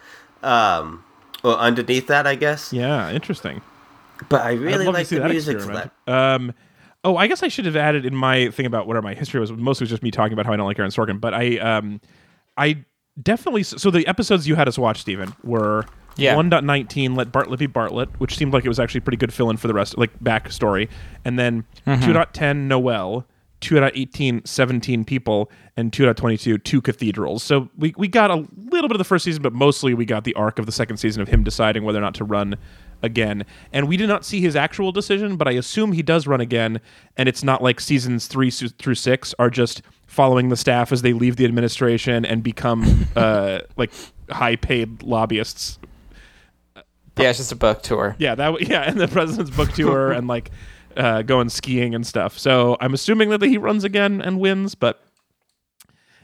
um, or underneath that, I guess. Yeah, interesting. But I really like the that music for that. Um, oh, I guess I should have added in my thing about what my history was. Mostly was just me talking about how I don't like Aaron Sorkin, but I, um, I definitely. So the episodes you had us watch, Stephen, were Yeah. 1.19 let Bartlet be Bartlet, which seemed like it was actually pretty good fill in for the rest, like backstory, and then 2.10 Noel. 2.18 17 people. And 2.22 two cathedrals. So we, we got a little bit of the first season but mostly we got the arc of the second season of him deciding whether or not to run again. And we did not see his actual decision but i assume he does run again. And it's not like seasons three through six are just following the staff as they leave the administration and become *laughs* uh, like high paid lobbyists Yeah, it's just a book tour. yeah, that *laughs* yeah, and the president's book tour and like uh, going skiing and stuff. So I'm assuming that he runs again and wins, but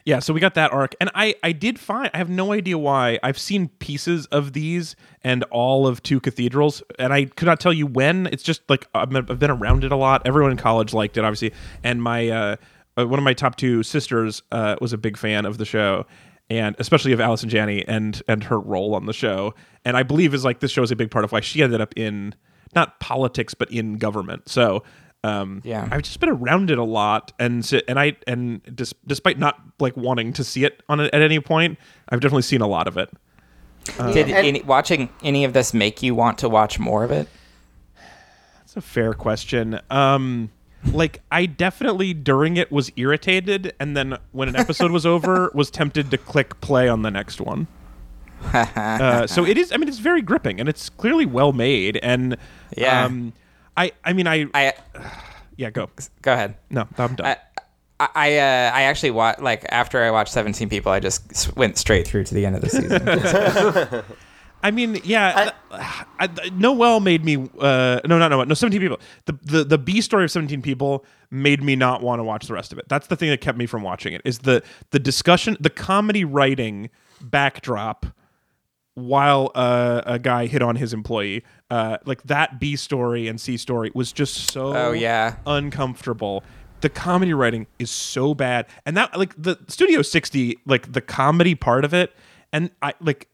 yeah. So we got that arc, and I I did find I have no idea why I've seen pieces of these and all of two cathedrals, and I could not tell you when. It's just like I've been, around it a lot. Everyone in college liked it, obviously, and my uh, uh, one of my top two sisters uh, was a big fan of the show and especially of Allison Janney and and her role on the show. And I believe is like this show is a big part of why she ended up in not politics but in government. So um, Yeah. I've just been around it a lot, and so, and I and dis, despite not like wanting to see it on it at any point, I've definitely seen a lot of it. Did any, watching any of this make you want to watch more of it? That's a fair question. Um, like I definitely during it was irritated, and then when an episode was over, *laughs* was tempted to click play on the next one. *laughs* uh, so it is. I mean, it's very gripping, and it's clearly well made. And Yeah. um, I. I mean, I. I *sighs* yeah, go. go ahead. No, I'm done. I I I, uh, I actually watched like after I watched Seventeen People, I just went straight through to the end of the season. *laughs* I mean, yeah, I, I, Noel made me. Uh, no, not Noel. No, seventeen people. The, the the B story of seventeen people made me not want to watch the rest of it. That's the thing that kept me from watching it. Is the the discussion, the comedy writing backdrop while uh, a guy hit on his employee. Uh, like that B story and C story was just so Oh, yeah. uncomfortable. The comedy writing is so bad, and that like the Studio 60, like the comedy part of it, and I like.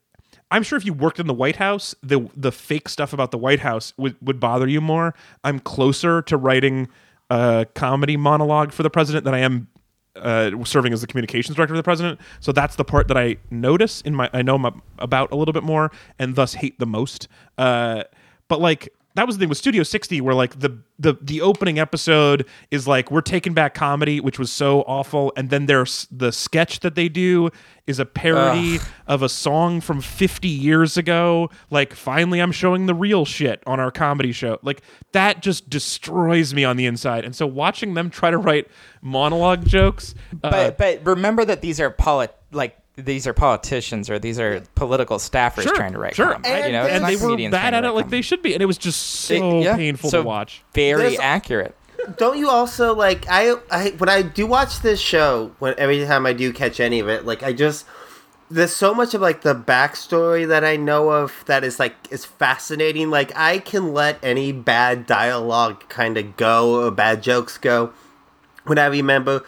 I'm sure if you worked in the White House, the the fake stuff about the White House would, would bother you more. I'm closer to writing a comedy monologue for the president than I am uh, serving as the communications director for the president. So that's the part that I notice in my I know about a little bit more and thus hate the most. Uh, but like that was the thing with Studio 60 where like the the the opening episode is like we're taking back comedy which was so awful and then there's the sketch that they do is a parody of a song from 50 years ago. Like finally I'm showing the real shit on our comedy show. Like that just destroys me on the inside. And so watching them try to write monologue jokes uh, But but remember that these are polit like these are politicians or these are political staffers Sure, trying to write sure. comedy. And- you know, and they were bad at it like comedy. they should be and it was just so It- yeah, painful so to watch Very There's- accurate. don't you also like I I when I do watch this show when every time I do catch any of it like I just there's so much of like the backstory that I know of that is like is fascinating like I can let any bad dialogue kind of go or bad jokes go when I remember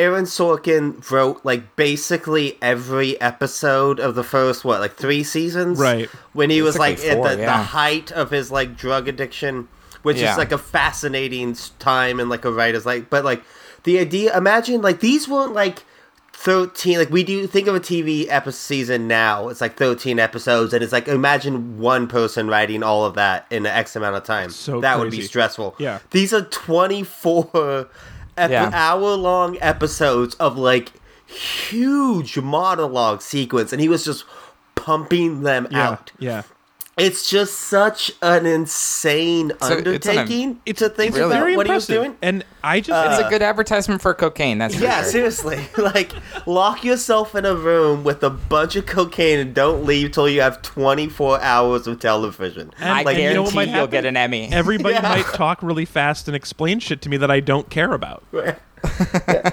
Aaron Sorkin wrote like basically every episode of the first what like three seasons Right. when he was like Basically at four, the, the yeah. height of his like drug addiction which Yeah. is like a fascinating time and like a writer's like but like the idea imagine like these weren't like 13 like we do think of a tv episode season now it's like 13 episodes and it's like imagine one person writing all of that in x amount of time So that would be stressful Yeah. these are 24 ep- Yeah. hour long episodes of like huge monologue sequence and he was just pumping them yeah out yeah it's just such an insane undertaking. it's an- undertaking to think really- about very what he was impressive doing. and I just uh, It's a good advertisement for cocaine. That's for Yeah, sure. seriously. *laughs* Like, lock yourself in a room with a bunch of cocaine and don't leave till you have 24 hours of television. I And you know what guarantee might you'll happen? get an Emmy. *laughs* everybody Yeah. might talk really fast and explain shit to me that I don't care about. *laughs*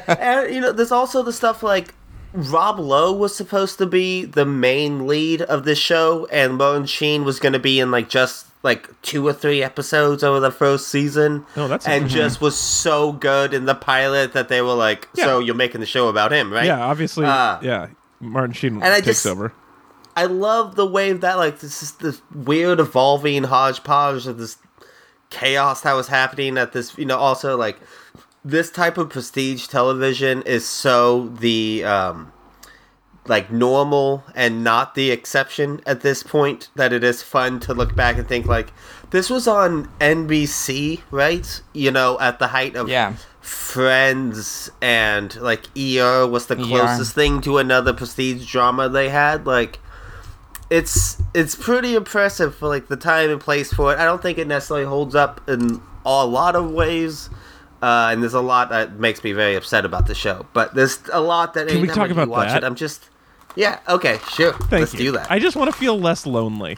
and, you know, there's also the stuff like Rob Lowe was supposed to be the main lead of this show, and Martin Sheen was going to be in like just like two or three episodes over the first season. Oh, that's and just was so good in the pilot that they were like, "So you're making the show about him, right?" Yeah, obviously. Uh, yeah, Martin Sheen and I takes just- over. I love the way that like this is this weird evolving hodgepodge of this chaos that was happening at this you know also like this type of prestige television is so the um like normal and not the exception at this point that it is fun to look back and think like this was on NBC right you know at the height of Yeah. Friends and like ER was the closest thing to another prestige drama they had like it's it's pretty impressive for like the time and place for it. I don't think it necessarily holds up in a lot of ways. Uh, and there's a lot that makes me very upset about the show, but there's a lot that Can we talk about watch that? it, I'm just yeah okay sure Thank let's you. do that. I just want to feel less lonely.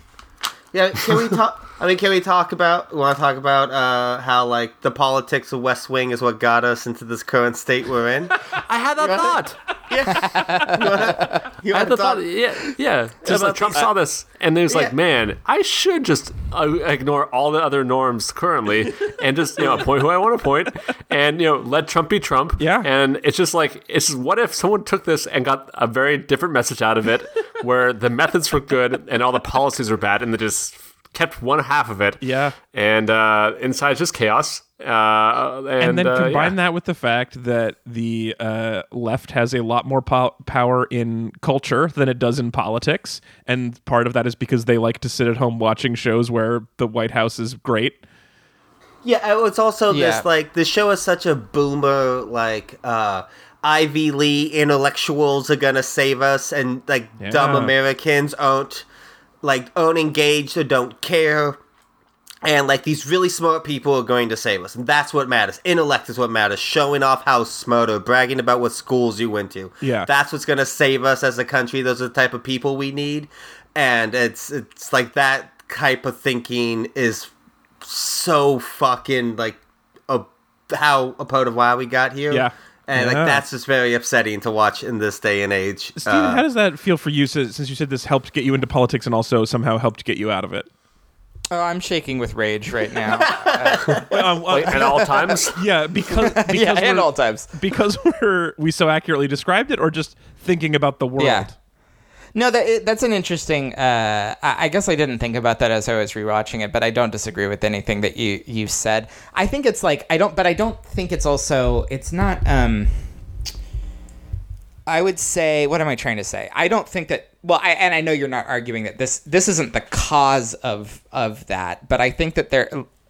Yeah, can we talk? I mean, can we talk about? Want to talk about uh, how like the politics of West Wing is what got us into this current state we're in? *laughs* I had that thought. *laughs* Yeah. You wanna had the talk- thought. Yeah, yeah. Just like Trump the- saw this, and he was Yeah. like, "Man, I should just uh, ignore all the other norms currently, and just you know appoint who I want to appoint, and you know let Trump be Trump." Yeah. And it's just like it's just, what if someone took this and got a very different message out of it, where the methods were good and all the policies were bad, and they just kept one half of it. Yeah. And uh, inside is just chaos. Uh, and, And, then uh, combine yeah. that with the fact that the uh, left has a lot more po- power in culture than it does in politics, and part of that is because they like to sit at home watching shows where the White House is great. Yeah, oh, it's also Yeah. this like the show is such a boomer like uh Ivy League intellectuals are gonna save us and like dumb Americans aren't like aren't or don't care. And like these really smart people are going to save us, and that's what matters. Intellect is what matters. Showing off how smart or bragging about what schools you went to. Yeah. that's what's going to save us as a country. Those are the type of people we need, and it's it's like that type of thinking is so fucking like a, how a part of why we got here. Yeah. And Yeah. like that's just very upsetting to watch in this day and age. Steven, Uh, how does that feel for you since, since you said this helped get you into politics and also somehow helped get you out of it? Oh, I'm shaking with rage right now. *laughs* Um, uh, Like, at all times. *laughs* yeah, because *laughs* because yeah, and we're- all times. because we're we so accurately described it, or just thinking about the world. Yeah. No, that that's an interesting. Uh, I guess I didn't think about that as I was rewatching it, but I don't disagree with anything that you you said. I think it's like I don't, but I don't think it's also. It's not. Um, I would say, what am I trying to say? I don't think that. Well, I, and I know you're not arguing that this this isn't the cause of of that, but I think that there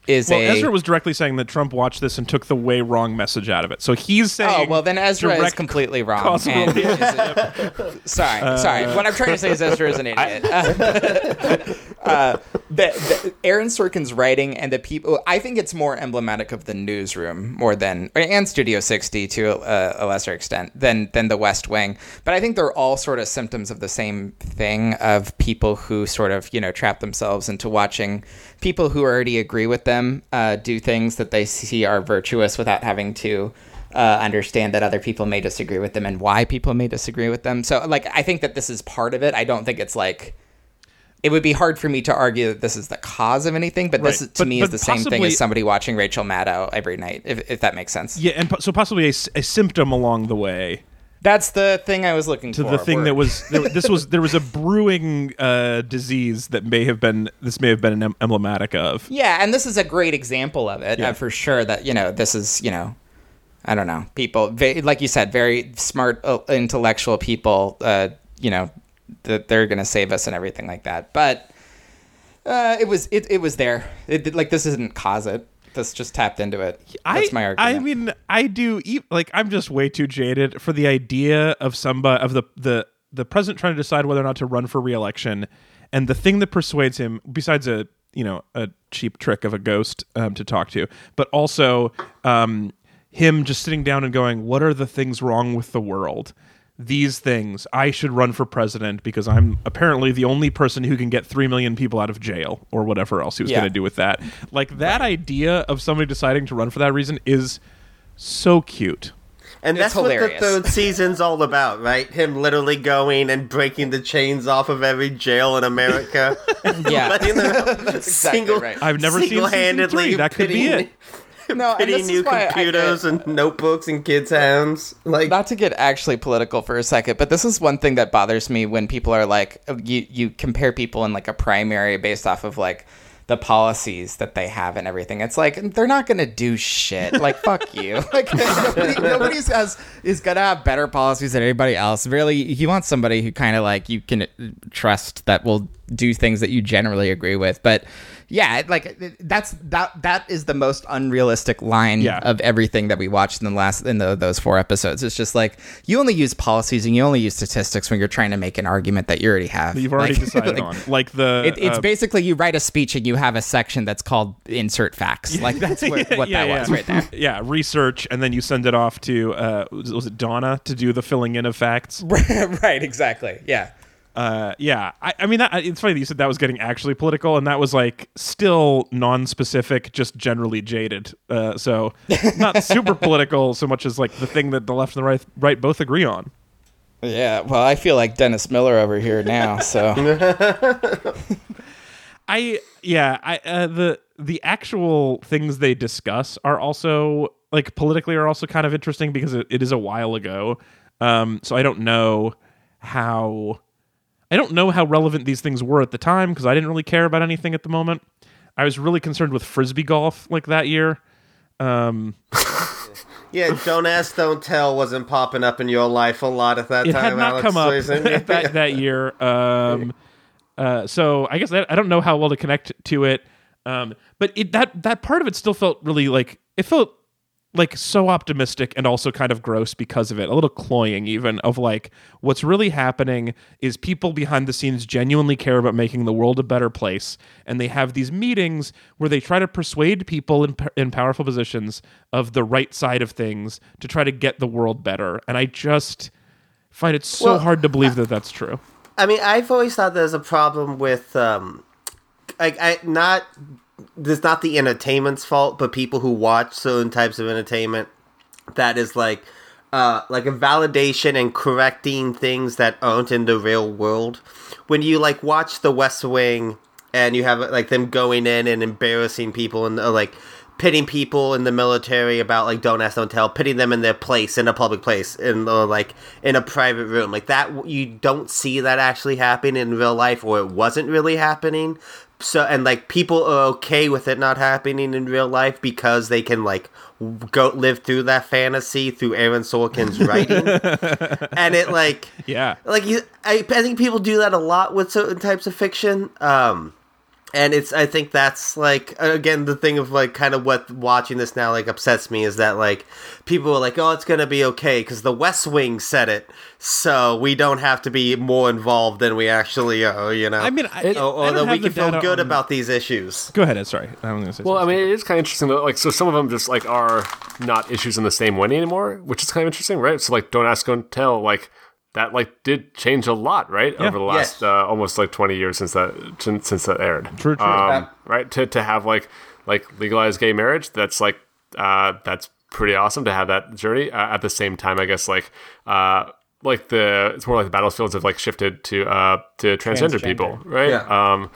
is Well, a. Ezra was directly saying that Trump watched this and took the way wrong message out of it. So he's saying. Oh well, then Ezra is completely wrong. and relationship. is- sorry, sorry. What I'm trying to say is Ezra is an idiot. *laughs* uh, the, the, Aaron Sorkin's writing and the people. I think it's more emblematic of the newsroom more than and Studio 60 to a, a lesser extent than than the West Wing. But I think they're all sort of symptoms of the same thing of people who sort of you know trap themselves into watching people who already agree with them uh, do things that they see are virtuous without having to uh, understand that other people may disagree with them and why people may disagree with them. So, like, I think that this is part of it. I don't think it's like it would be hard for me to argue that this is the cause of anything, but this to But- me is but the same thing as somebody watching Rachel Maddow every night, if, if that makes sense. Yeah, and so possibly a symptom along the way That's the thing I was looking to for. the thing that was there, this was there was a brewing uh, disease that may have been this may have been an em- emblematic of. Yeah, and this is a great example of it Yeah. uh, for sure. That you know, this is you know, I don't know, people ve- like you said, very smart, uh, intellectual people. Uh, you know, that they're gonna save us and everything like that. But uh, it was it, it was there. It, like this didn't cause it. This just tapped into it. That's I, my argument. I mean, I do like I'm just way too jaded for the idea of somebody of the the the president trying to decide whether or not to run for reelection, and the thing that persuades him, besides a you know a cheap trick of a ghost um, to talk to, but also um, him just sitting down and going, "What are the things wrong with the world?" These things, I should run for president because I'm apparently the only person who can get three million people out of jail or whatever else he was Yeah. going to do with that. Like that idea of somebody deciding to run for that reason is so cute. And It's that's what the third season's all about, right? Him literally going and breaking the chains off of every jail in America. *laughs* Yeah. *laughs* Letting *laughs* them exactly right. I've never seen season single-handedly three. That could be it. *laughs* no, this new is why I computers get- and notebooks and kids' hands. Like, not to get actually political for a second, but this is one thing that bothers me when people are like, uh, you you compare people in like a primary based off of like the policies that they have and everything. It's like they're not gonna do shit. Like *laughs* fuck you. *laughs* Like nobody, nobody has is gonna have better policies than anybody else. Really, you want somebody who kind of like you can trust that will do things that you generally agree with. But yeah, like that's that that is the most unrealistic line Yeah. of everything that we watched in the last in the, those four episodes. It's just like you only use policies and you only use statistics when you're trying to make an argument that you already have. You've already Like- *laughs* decided like, on. Like the It, it's uh, basically you write a speech and you have a section that's called insert facts. Like that's *laughs* what, what yeah, that yeah. was right there. *laughs* Yeah, research, and then you send it off to uh, was, was it Donna to do the filling in of facts? right, exactly. Yeah. Uh, yeah, I, I mean, that, it's funny that you said that was getting actually political, and that was like still non-specific, just generally jaded. Uh, so not *laughs* super political so much as like the thing that the left and the right, right both agree on. Yeah. Well, I feel like Dennis Miller over here now. So *laughs* *laughs* I yeah, I uh, the the actual things they discuss are also like politically are also kind of interesting because it, it is a while ago. Um, so I don't know how I don't know how relevant these things were at the time because I didn't really care about anything at the moment. I was really concerned with frisbee golf like that year. Um, *laughs* yeah, don't ask, don't tell wasn't popping up in your life a lot at that it time. had not Alex come up *laughs* that that year. Um, uh, so I guess I, I don't know how well to connect to it. Um, but it that that part of it still felt really like it felt like so optimistic and also kind of gross because of it. A little cloying even of like what's really happening is people behind the scenes genuinely care about making the world a better place and they have these meetings where they try to persuade people in in powerful positions of the right side of things to try to get the world better. And I just find it so Well, hard to believe that that's true. I mean, I've always thought there's a problem with, um, like, I not. This not the entertainment's fault, but people who watch certain types of entertainment that is like, uh, like a validation and correcting things that aren't in the real world. When you like watch The West Wing and you have like them going in and embarrassing people and uh, like pitting people in the military about like don't ask, don't tell, pitting them in their place in a public place in or like in a private room like that. You don't see that actually happen in real life, or it wasn't really happening. So and like people are okay with it not happening in real life because they can like go live through that fantasy through Aaron Sorkin's *laughs* writing, and it like Yeah. like you, I, I think people do that a lot with certain types of fiction um and it's i think that's like again the thing of like kind of what watching this now like upsets me is that like people are like oh it's gonna be okay because the west wing said it so we don't have to be more involved than we actually are you know I mean, I, or, or don't that we can feel good on- about these issues Go ahead, Ed. Sorry, I'm going to say. Well, I something. mean, it is kind of interesting though. Like, so some of them just like are not issues in the same way anymore, which is kind of interesting, right? So, like, don't ask, don't tell. Like, that like did change a lot, right, over the last Yes. uh, almost like twenty years since that since since that aired. True, true. Um, right to to have like like legalized gay marriage. That's like uh, that's pretty awesome to have that journey. Uh, at the same time, I guess like. Uh, like the it's more like the battlefields have like shifted to uh to transgender, Transgender. people right Yeah. um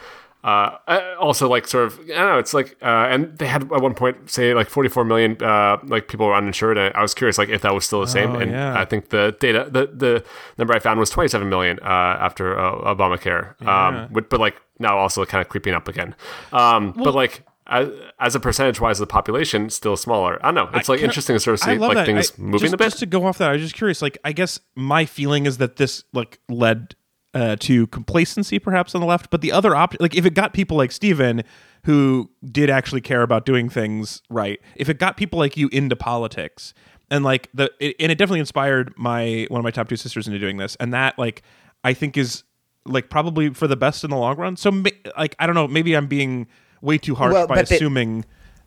uh, uh, also like sort of I don't know. It's like uh, and they had at one point say like 44 million uh, like people were uninsured, and I was curious like if that was still the same. Oh, and yeah. I think the data the the number I found was 27 million uh, after uh, Obamacare. Um, but, but like now also kind of creeping up again. Um, but like. As, as a percentage wise of the population, still smaller. I don't know. It's like interesting to sort of see like that. things I- moving just, a bit. Just to go off that, I was just curious. Like, I guess my feeling is that this like led uh, to complacency, perhaps on the left. But the other option, like, if it got people like Steven, who did actually care about doing things right, if it got people like you into politics, and like the, it, and it definitely inspired my one of my top two sisters into doing this, and that like I think is like probably for the best in the long run. So like I don't know, maybe I'm being way too harsh Well, by assuming.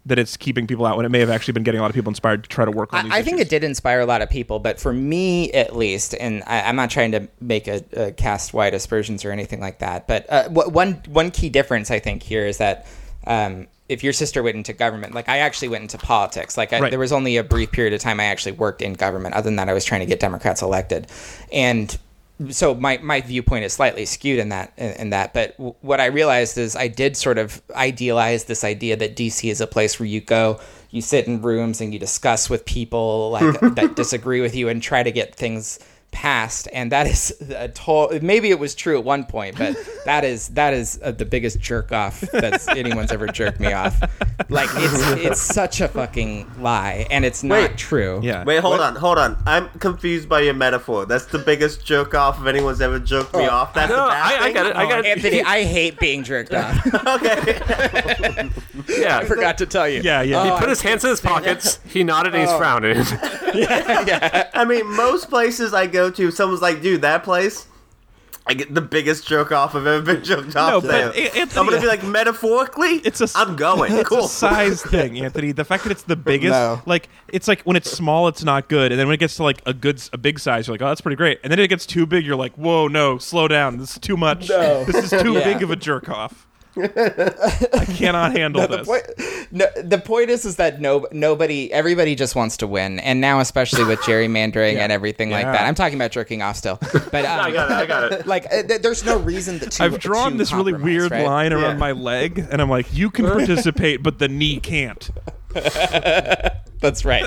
That it's keeping people out when it may have actually been getting a lot of people inspired to try to work on these I, I think it did inspire a lot of people, but for me at least, and I, I'm not trying to make a, a cast wide aspersions or anything like that, but uh, wh- one one key difference I think here is that um, if your sister went into government, like I actually went into politics, like I, Right. there was only a brief period of time I actually worked in government. Other than that, I was trying to get Democrats elected, and so my, my viewpoint is slightly skewed in that in, in that but w- what i realized is i did sort of idealize this idea that dc is a place where you go you sit in rooms and you discuss with people like *laughs* that disagree with you and try to get things passed and that is *laughs* a total maybe it was true at one point but *laughs* that is that is uh, the biggest jerk off that *laughs* anyone's ever jerked me off like it's it's such a fucking lie and it's not Wait. true Yeah. Wait, hold on, hold on. I'm confused by your metaphor. That's the biggest jerk off if anyone's ever jerked me off. That's No, the bad I, I got it. I got it. Anthony, I hate being jerked off. Okay. Yeah. I forgot to tell you. Yeah, yeah. He put his hands in his pockets. He nodded and he's frowning. yeah, yeah. I mean, most places I go to, someone's like, dude, that place, I get the biggest jerk off I've ever been jerked off No, there. but, A- Anthony- I'm gonna be like, metaphorically, *laughs* It's a- I'm going. It's cool. a size *laughs* thing, Anthony. The fact that it's the biggest, No. like it's like when it's small, it's not good, and then when it gets to like a good, a big size, you're like, oh, that's pretty great, and then it gets too big, you're like, whoa, no, slow down, this is too much. No. This is too *laughs* Yeah. big of a jerk off. I cannot handle *laughs* the this. point, no, the point is, is that no, nobody, everybody just wants to win, and now especially with *laughs* gerrymandering and everything like that. I'm talking about jerking off still, *laughs* but um, I got it. I got it. like, uh, th- there's no reason to. I've drawn this really weird right? line around Yeah. my leg, and I'm like, you can participate, but the knee can't. That's right.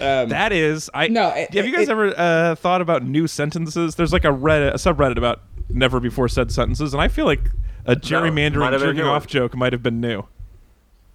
Um, That is, I. No, it- have you guys it- ever uh, thought about new sentences? There's like a Reddit, a subreddit about never before said sentences, and I feel like a gerrymandering have been jerking off joke might have been new.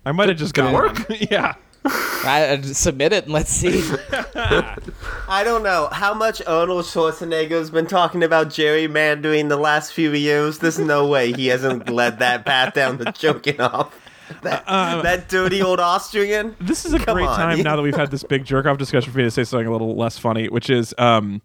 I might have just got work? *laughs* yeah. I, I- submit it and let's see. *laughs* I don't know how much Arnold Schwarzenegger's been talking about gerrymandering the last few years. There's no way he hasn't led that path down the joking off. *laughs* That, that dirty old Austrian. This is a Come great on. time now that we've had this big jerk off discussion for me to say something a little less funny, which is um,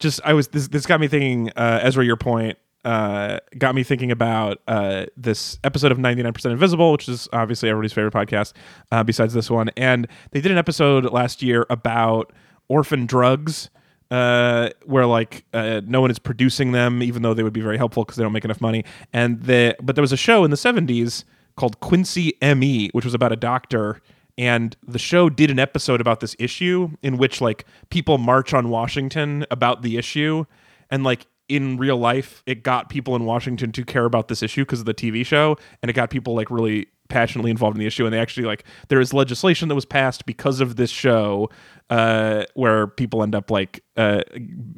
just I was this this got me thinking. Uh, Ezra, your point uh, got me thinking about uh, this episode of 99% Invisible, which is obviously everybody's favorite podcast uh, besides this one, and they did an episode last year about orphan drugs. Uh, where like uh, no one is producing them, even though they would be very helpful because they don't make enough money. And the but there was a show in the '70s called Quincy M.E., which was about a doctor and the show did an episode about this issue in which like people march on Washington about the issue and like in real life it got people in Washington to care about this issue because of the TV show and it got people like really passionately involved in the issue, and they actually like there is legislation that was passed because of this show, uh, where people end up like uh,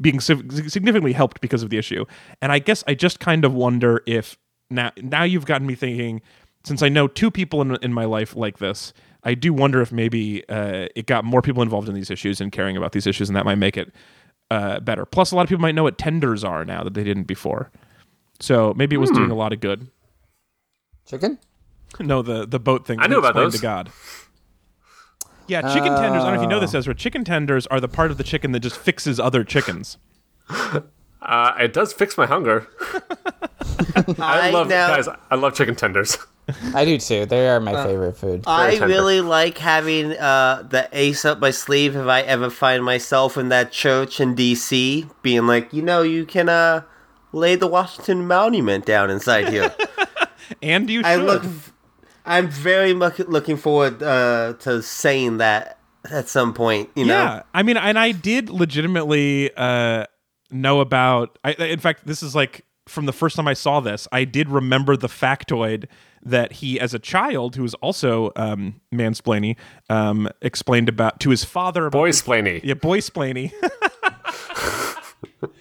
being significantly helped because of the issue. And I guess I just kind of wonder if now now you've gotten me thinking, since I know two people in in my life like this. I do wonder if maybe uh, it got more people involved in these issues and caring about these issues, and that might make it uh, better. Plus, a lot of people might know what tenders are now that they didn't before. So maybe it was doing a lot of good. Chicken? *laughs* No, the the boat thing. I knew about explained those. To God. Yeah, chicken tenders. I don't know if you know this, Ezra. Chicken tenders are the part of the chicken that just fixes other chickens. *laughs* Uh, it does fix my hunger. *laughs* I, I love now- guys. I love chicken tenders. I do too. They are my favorite food. I really like having uh, the ace up my sleeve if I ever find myself in that church in D.C. being like, you know, you can uh, lay the Washington Monument down inside here. *laughs* And you should. I look, I'm very much looking forward uh, to saying that at some point. You know, Yeah, I mean, and I did legitimately uh, know about. I, in fact, this is like from the first time I saw this, I did remember the factoid that he, as a child, who was also um, mansplaining, um, explained about to his father. About Boy splainy. Yeah, boy splainy.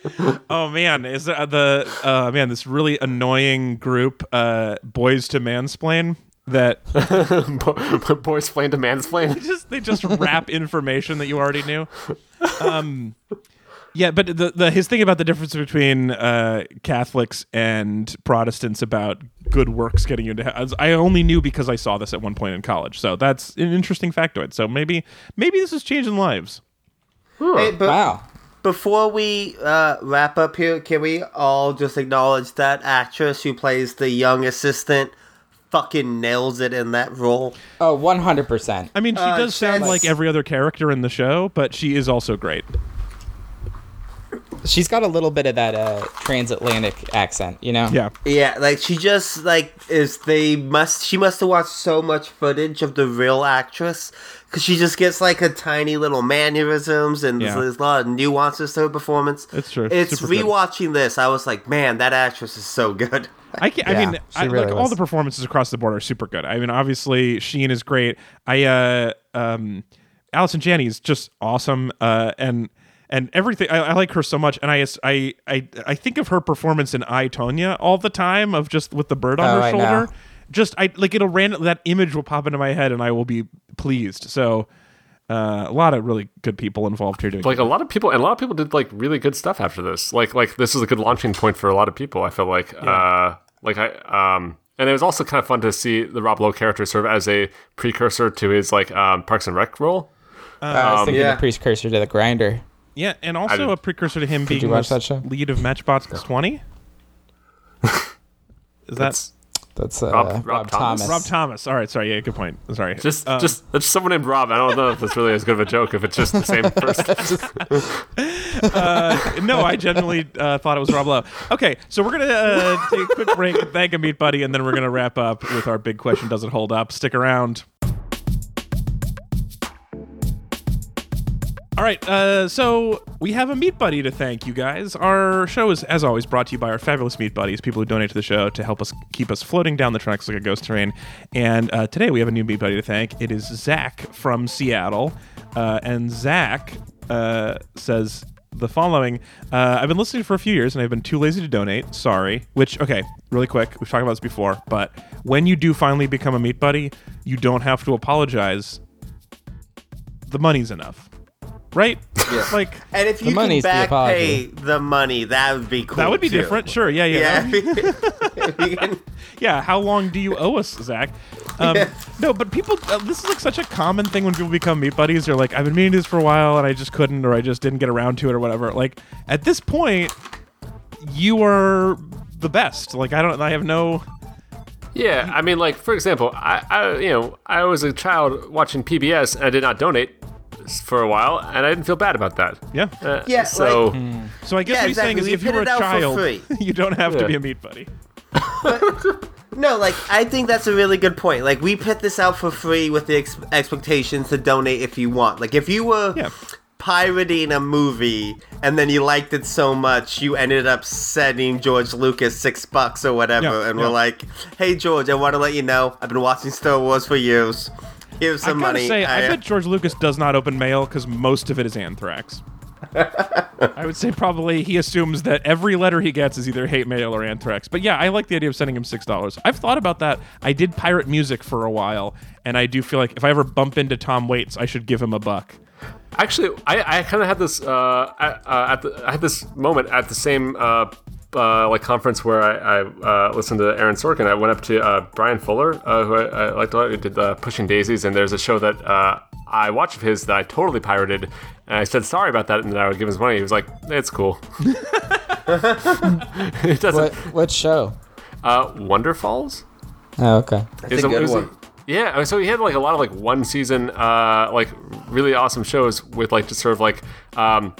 *laughs* oh man, is there, the uh, man this really annoying group uh, boys to mansplain that *laughs* Bo- Boy splain to mansplain. just they just wrap information that you already knew. Um, yeah, but the, the his thing about the difference between uh, Catholics and Protestants about good works getting you into heaven, I only knew because I saw this at one point in college. So that's an interesting factoid. So maybe maybe this is changing lives. Hey, but Wow. before we uh, wrap up here, can we all just acknowledge that actress who plays the young assistant fucking nails it in that role? Oh, 100%. I mean, she Uh, does sound like every other character in the show, but she is also great. She's got a little bit of that uh, transatlantic accent, you know? Yeah. Yeah, like she just like is they must she must have watched so much footage of the real actress because she just gets like a tiny little mannerisms and Yeah. there's, there's a lot of nuances to her performance. It's true. It's Super good. rewatching this. I was like, man, that actress is so good. *laughs* I can I Yeah, mean, I, really like all the performances across the board are super good. I mean, obviously Sheen is great. I uh um Allison Janney is just awesome. Uh and and everything I, I like her so much and I, I I I think of her performance in I Tonya all the time of just with the bird on Oh, her I know. shoulder. Just I like it'll random that image will pop into my head and I will be pleased. So uh, a lot of really good people involved here doing Like a lot of people, and a lot of people did like really good stuff after this. Like, like this is a good launching point for a lot of people. I feel like, uh, like I, um, and it was also kind of fun to see the Rob Lowe character serve as a precursor to his like um, Parks and Rec role. Uh, I was thinking yeah. the precursor to the grinder. Yeah, and also a precursor to him being you watch that show? lead of Matchbox Twenty. *laughs* Is that That's That's uh, Rob- Rob, Rob Thomas. Thomas? Rob Thomas? All right, sorry. Yeah, good point. Sorry. just, Um, just that's someone named Rob. I don't know if that's really as good of a joke if it's just the same person. *laughs* uh, no, I genuinely uh, thought it was Rob Lowe. Okay, so we're gonna uh, take a quick break, *laughs* thank a meat buddy, and then we're gonna wrap up with our big question: Does it hold up? Stick around. All right, uh, so we have a meat buddy to thank you guys. Our show is, as always, brought to you by our fabulous meat buddies, people who donate to the show to help us keep us floating down the tracks like a ghost train. And uh, today we have a new meat buddy to thank. It is Zach from Seattle, uh, and Zach uh, says the following: uh, I've been listening for a few years, and I've been too lazy to donate. Sorry. Which, okay, really quick, we've talked about this before, but when you do finally become a meat buddy, you don't have to apologize. The money's enough right? Yeah. *laughs* Like And if you can money's the back pay the money, that would be cool. that would be too. different. Sure. Yeah. Yeah. Yeah. Yeah. *laughs* *laughs* If you How long do you owe us, Zach? Um, Yeah. No, but people. Uh, this is like such a common thing when people become meat buddies. They're like, I've been meaning to do this for a while, and I just couldn't, or I just didn't get around to it, or whatever. Like at this point, you are the best. Like I don't. I have no. Yeah, I mean, like for example, I, I, you know, I was a child watching PBS and I did not donate for a while, and I didn't feel bad about that. Yeah. Uh, Yeah, So So I guess Yeah, what he's saying is, We if you put were a it out for child, *laughs* you don't have to be a meat buddy. no, like I think that's a really good point. Like we put this out for free with the ex- expectations to donate if you want. Like if you were Yeah. pirating a movie and then you liked it so much you ended up sending George Lucas six bucks or whatever Yeah, and yeah. we're like, hey George, I want to let you know I've been watching Star Wars for years. Here's I some gotta money. say, I, I- bet George Lucas does not open mail because most of it is anthrax. *laughs* I would say probably he assumes that every letter he gets is either hate mail or anthrax. But yeah, I like the idea of sending him six dollars. I've thought about that. I did pirate music for a while, and I do feel like if I ever bump into Tom Waits, I should give him a buck. Actually, I, I kind of had this uh, at, uh, at the I had this moment at the same uh, uh, like conference where I, I uh, listened to Aaron Sorkin. I went up to uh, Bryan Fuller, uh, who I, I liked a lot, who did uh, Pushing Daisies, and there's a show that uh, I watched of his that I totally pirated, and I said sorry about that, and then I would give him his money. He was like, "It's cool." *laughs* it doesn't. What what show? Uh, Wonderfalls. Oh, okay. That's a good one. Yeah, so he had like a lot of like one season, uh, like really awesome shows with like just sort of like um,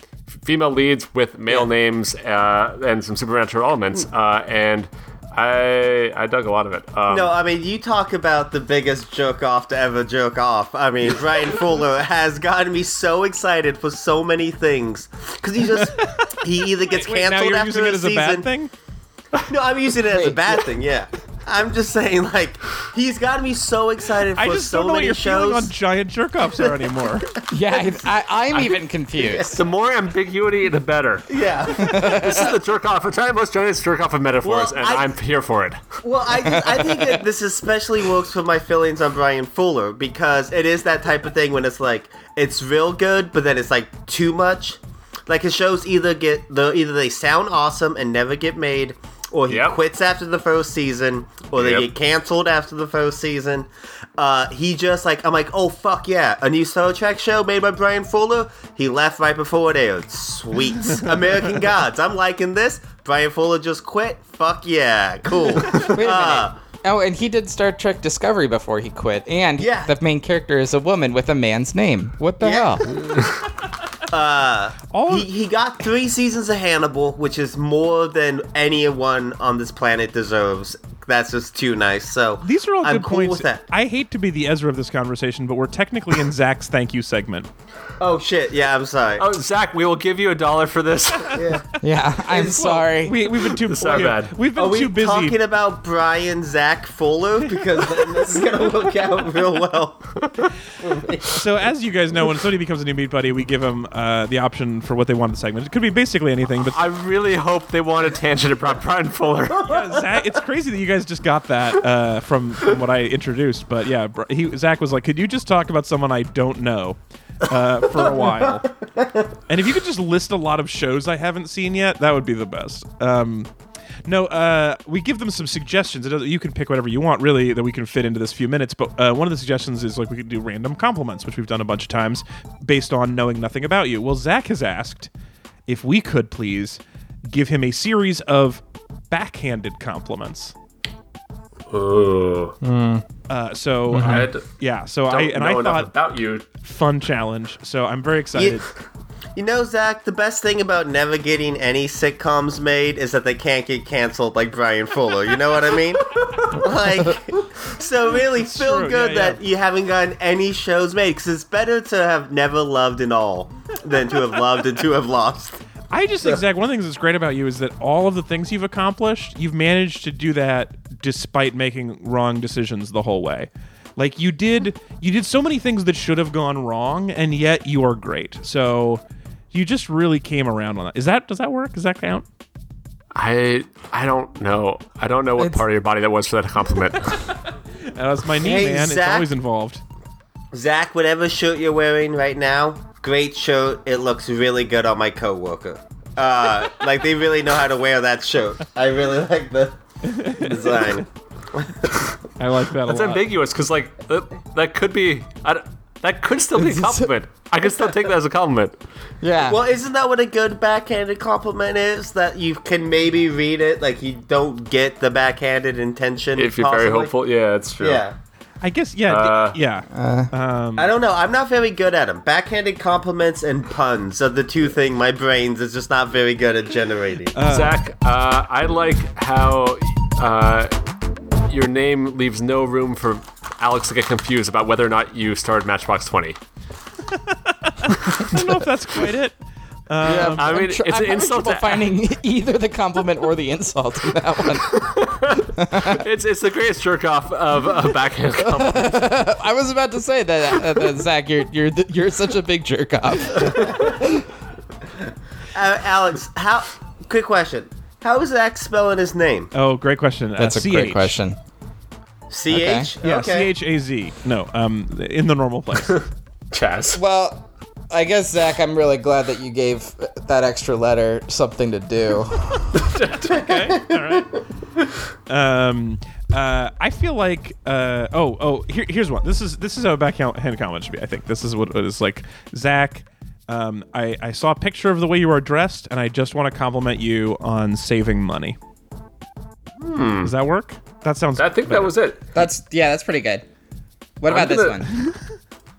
female leads with male names uh, and some supernatural elements, uh, and I I dug a lot of it. Um, No, I mean, you talk about the biggest joke off to ever joke off. I mean, Bryan *laughs* Fuller has gotten me so excited for so many things. Because he just, he either gets Wait, now canceled you're after using a it as a season. Bad *laughs* thing. No, I'm using it as a bad thing, yeah. I'm just saying, like, he's gotten me so excited for I just so don't know what many your feeling shows. on giant jerk offs are anymore. *laughs* Yeah, I, I, I'm even confused. the more ambiguity, the better. yeah. *laughs* this is the jerk off. I'm trying most join jerk off of metaphors, Well, and I- I'm here for it. Well, I, I think that this especially works for my feelings on Bryan Fuller because it is that type of thing when it's like it's real good, but then it's like too much. Like his shows either get the either they sound awesome and never get made, or he Yep. quits after the first season, or they Yep. get canceled after the first season. Uh, he just like I'm like, oh fuck yeah, a new Star Trek show made by Bryan Fuller. He left right before it aired. Sweet, *laughs* American Gods. I'm liking this. Bryan Fuller just quit. Fuck yeah, cool. *laughs* Wait a minute. Ah. Oh, and he did Star Trek Discovery before he quit, and Yeah. the main character is a woman with a man's name. What the Yeah. hell? *laughs* Uh, All He, he got three seasons of Hannibal, which is more than anyone on this planet deserves. That's just too nice. So These are all I'm good cool points. with that. I hate to be the Ezra of this conversation, but we're technically in Zach's thank you segment. Oh shit! Yeah, I'm sorry. Oh, Zach, we will give you a dollar for this. *laughs* Yeah, I'm sorry. We, we've been too It's not bad. We've been Are we too busy. talking about Bryan Zach Fuller? Because then this is gonna work out real well. *laughs* So, as you guys know, when somebody becomes a new Meat Buddy, we give them uh, the option for what they want in the segment. It could be basically anything, but I really hope they want a tangent about Bryan Fuller. *laughs* yeah, Zach, it's crazy that you guys just got that uh, from, from what I introduced. But yeah, he, Zach was like, "Could you just talk about someone I don't know uh, for a while?" and if you could just list a lot of shows I haven't seen yet, that would be the best. Um, no, uh, we give them some suggestions. You can pick whatever you want, really, that we can fit into this few minutes. But uh, one of the suggestions is like we could do random compliments, which we've done a bunch of times based on knowing nothing about you. Well, Zach has asked if we could please give him a series of backhanded compliments. Ooh. Uh, so I I- d- yeah, so I don't and know I thought about you. fun challenge. So I'm very excited. You know, Zach, the best thing about never getting any sitcoms made is that they can't get canceled like Bryan Fuller. You know what I mean? *laughs* like, so really feel true, good yeah, that you haven't gotten any shows made because it's better to have never loved in all than to have loved and to have lost. I just think *laughs* Zach. One of the things that's great about you is that all of the things you've accomplished, you've managed to do that despite making wrong decisions the whole way. Like you did, you did so many things that should have gone wrong, and yet you are great. So you just really came around on that. Is that does that work? Does that count? I I don't know. I don't know what It's- part of your body that was for that compliment. *laughs* that was my knee, Hey, man. It's always involved. Zach, whatever shirt you're wearing right now, great shirt. It looks really good on my coworker. Uh, like they really know how to wear that shirt. I really like the *laughs* design. I like that It's a lot. ambiguous because like that, that could be I that could still be a compliment. I could still take that as a compliment. Yeah. Well, isn't that what a good backhanded compliment is? That you can maybe read it like you don't get the backhanded intention. If you're very hopeful, yeah, it's true. Yeah. I guess yeah, d- Uh, yeah. um, I don't know. I'm not very good at them. Backhanded compliments and puns are the two things my brains is just not very good at generating. Zach, uh, I like how uh, your name leaves no room for Alex to get confused about whether or not you started Matchbox 20. *laughs* I don't know if that's quite it. Yeah, I mean, I'm tr- it's I'm an insult trouble to- finding *laughs* either the compliment or the insult in that one. *laughs* It's it's the greatest jerk off of a backhand *laughs* compliment. I was about to say that, uh, that Zach, you're you're th- you're such a big jerk off. Uh, Alex, how? Quick question. How is Zach spelling his name? Oh, great question. Uh, That's a great question. C H. Yeah, okay. C H A Z. No, um, in the normal place. Chaz. Well, I guess Zach, I'm really glad that you gave that extra letter something to do. *laughs* okay, all right. Um, uh, I feel like, uh, oh, oh, here, here's one. This is this is how a backhand comment should be. I think this is what it is like. Zach, um, I I saw a picture of the way you are dressed, and I just want to compliment you on saving money. Hmm. Does that work? That sounds. I think that was it. That's yeah, that's pretty good. What I'm about this gonna- one? *laughs*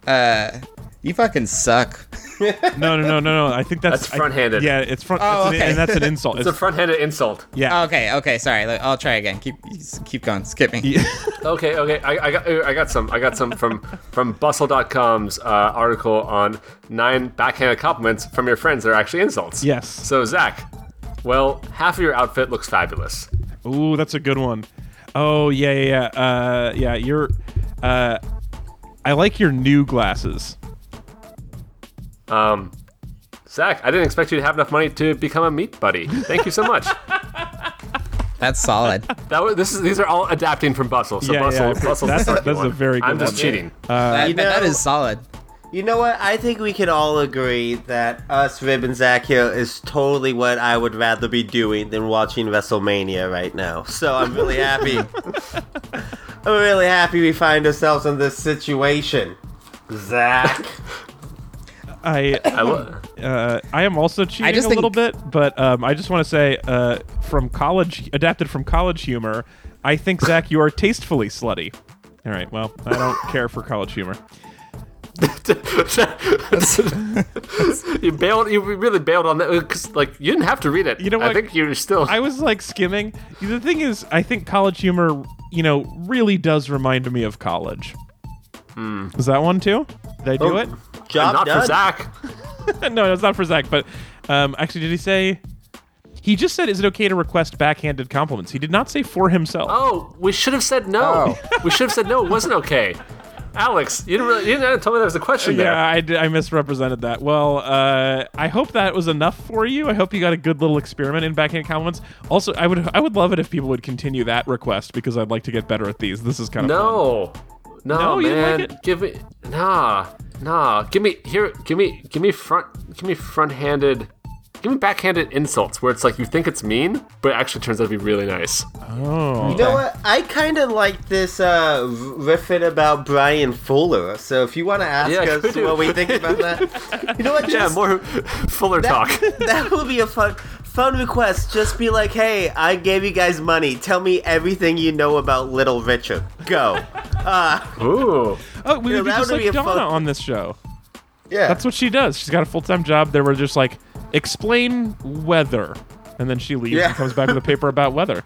Uh, you fucking suck. *laughs* No, no, no, no, no. I think that's That's front-handed. yeah, it's front. Oh, it's an- okay. and that's an insult. It's a front-handed insult. yeah. Okay, okay, sorry. I'll try again. Keep keep going. Skip me. *laughs* Okay, okay. I, I got I got some. I got some from from Bustle.com's uh, article on nine backhanded compliments from your friends that are actually insults. Yes. So Zach, well, half of your outfit looks fabulous. Ooh, that's a good one. Oh yeah, yeah, yeah. Uh, yeah, you're. Uh, I like your new glasses. Um, Zach, I didn't expect you to have enough money to become a meat buddy. Thank you so much. *laughs* That's solid. that was, this is these are all adapting from Bustle. So Yeah, Bustle, yeah. Bustle's That's the a- second that's a one. very good I'm just one. cheating. That, You know- is solid. You know what? I think we can all agree that us Rib and Zach here is totally what I would rather be doing than watching WrestleMania right now. So I'm really happy. *laughs* I'm really happy we find ourselves in this situation. Zach. *laughs* I I lo- uh, I am also cheating just a little bit, but um, I just want to say, uh, from college, adapted from college humor, I think Zach, you are tastefully slutty. All right, well, I don't *laughs* care for college humor. *laughs* you bailed. You really bailed on that because, like, you didn't have to read it. You know I think you're still. I was like skimming. The thing is, I think college humor, you know, really does remind me of college. Is that one too? Did I do Oh, it? Job not done. for Zach. *laughs* no, it's not for Zach. But um, actually, did he say? He just said, "Is it okay to request backhanded compliments?" He did not say for himself. Oh, we should have said no. *laughs* We should have said no. It wasn't okay. Alex, you didn't really, you didn't tell me there was a question there. Yeah, I, did- I misrepresented that. Well, uh, I hope that was enough for you. I hope you got a good little experiment in backhand compliments. Also, I would I would love it if people would continue that request because I'd like to get better at these. This is kind of fun. No, no, No, you didn't man. like it? Give me nah, nah. Give me here. Give me, give me front. Give me front-handed. Give me backhanded insults where it's like you think it's mean, but it actually turns out to be really nice. Oh, You know what? I kind of like this uh, riffing about Bryan Fuller. So if you want to ask Yeah, us what we think about that, *laughs* you know what? Yeah, Just, more fuller talk. *laughs* that, that would be a fun fun request. Just be like, hey, I gave you guys money. Tell me everything you know about Little Richard. Go. *laughs* Uh, Ooh, oh, we Yeah, would be just like be Donna fun- on this show. yeah. That's what she does. She's got a full time job. They were just like explain weather, and then she leaves Yeah. and comes back with a paper about weather.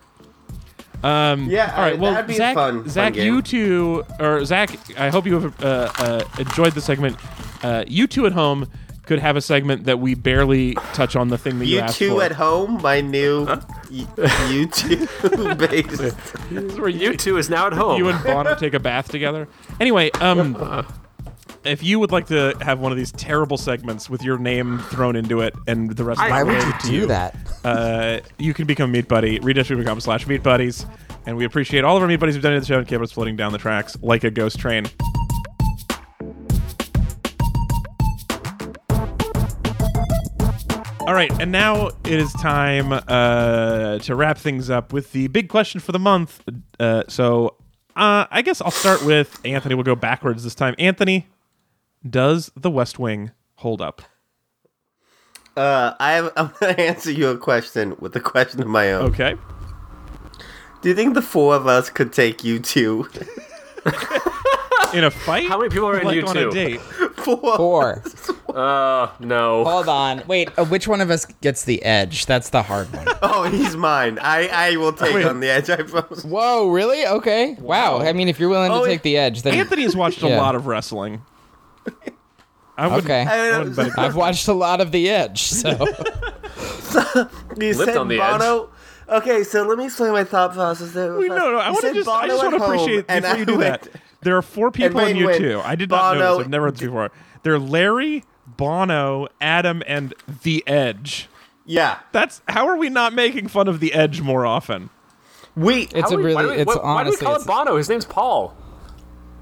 Um, Yeah, All right. uh, Well, that'd be Zach, fun- fun Zach, game. you two, or Zach, I hope you have uh, uh, enjoyed the segment. Uh, you two at home could have a segment that we barely touch on the thing that you, you asked two for. at home, my new YouTube based. *laughs* This is where you two is now at home. you and Bonner take a bath together. Anyway, um, if you would like to have one of these terrible segments with your name thrown into it and the rest of Why the would you to Do that. uh, you can become a Meat Buddy. Redistribute.com slash Meat Buddies. And we appreciate all of our Meat Buddies who've done it to the show and keep us floating down the tracks like a ghost train. All right, and now it is time uh, to wrap things up with the big question for the month. Uh, so uh, I guess I'll start with Anthony. We'll go backwards this time. Anthony, does The West Wing hold up? Uh, I have, *laughs* I'm gonna answer your question with a question of my own. Okay. Do you think the four of us could take you two? *laughs* In a fight? How many people are in like you on two? a date? *laughs* Four. Four. Uh, no. Hold on. Wait. Uh, which one of us gets the edge? That's the hard one. *laughs* Oh, he's mine. I I will take Wait. on the edge. I promise. Whoa. Really? Okay. Wow. I mean, if you're willing to Oh, take the edge, then Anthony has watched a Yeah. lot of wrestling. I wouldn't, Okay. I wouldn't bet I've watched a lot of The Edge, so *laughs* You Lived said on the edge. Bono. Okay, so let me explain my thought process there. Wait, no, no. I You want to said just. I Bono just at want to home, appreciate and before I you do went- that. There are four people wait, in you wait. too. I did not know Bono- this. I've never heard this before. They're Larry, Bono, Adam, and The Edge. Yeah, That's how are we not making fun of The Edge more often? we. it's a do we- why really we- it's why, why do we call it's- it Bono? His name's Paul.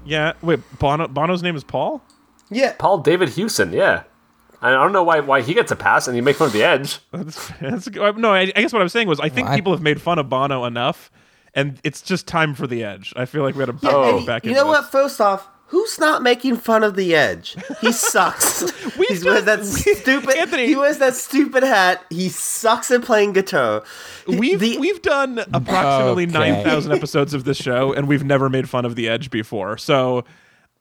Yeah. Wait, Bono. Bono's name is Paul. yeah, Paul David Hewson. Yeah. I don't know why why he gets a pass and you make fun of the Edge. That's, that's no. I, I guess what I'm saying was I think Well, I- people have made fun of Bono enough, and it's just time for The Edge. I feel like we had to Yeah, and back you into know this. what? First off, who's not making fun of the Edge? He sucks. *laughs* We've he wears done- that stupid. Anthony- He wears that stupid hat. He sucks at playing guitar. He- We've the- we've done approximately Okay. nine thousand episodes of this show, and we've never made fun of the Edge before. So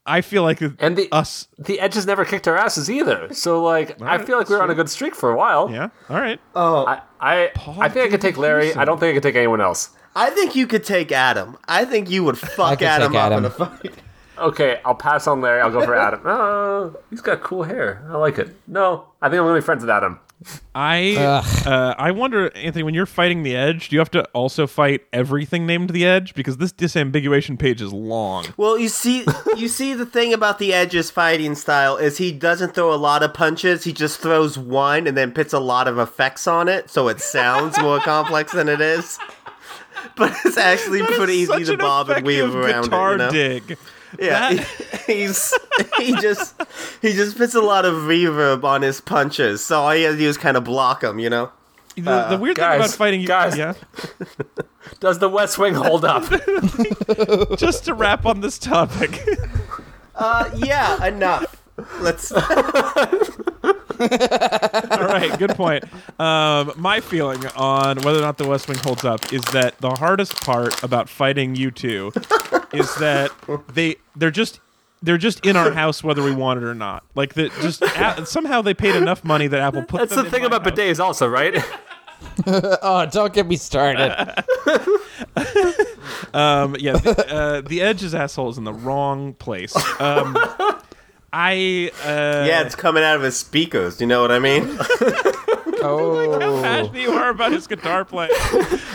I feel like And the us. the Edge has never kicked our asses either. So like I feel like we we're on a good streak for a while. Yeah. All right. oh, I I, I think I could take Larry. I don't think I could take anyone else. I think you could take Adam. I think you would fuck could Adam up in a fight. Okay, I'll pass on Larry. I'll go for Adam. *laughs* Oh, he's got cool hair. I like it. No, I think I'm gonna be friends with Adam. I uh, I wonder, Anthony, when you're fighting the Edge, do you have to also fight everything named the Edge? Because this disambiguation page is long. Well, you see, you see, the thing about the Edge's fighting style is he doesn't throw a lot of punches. He just throws one and then puts a lot of effects on it, so it sounds more *laughs* complex than it is. But it's actually That is pretty easy to bob and weave around guitar it. You know? dig. Yeah, That- *laughs* he's he just he just puts a lot of reverb on his punches, so all he has to do is kind of block them. You know. The, the weird thing about fighting, you guys. yeah. *laughs* Does the West Wing hold up? *laughs* Just to wrap on this topic, Uh, yeah, enough. Let's. All right, good point. Um, my feeling on whether or not the West Wing holds up is that the hardest part about fighting you two is that they they're just they're just in our house whether we want it or not. Like that, just a- somehow they paid enough money that Apple put. That's them the in thing my about house. bidets, also, right? *laughs* *laughs* oh, don't get me started. *laughs* Um, yeah, the, uh, the Edge is assholes in the wrong place. Um, I uh, yeah, it's coming out of his speakers. You know what I mean? *laughs* *laughs* Oh, passionate you are about his guitar playing.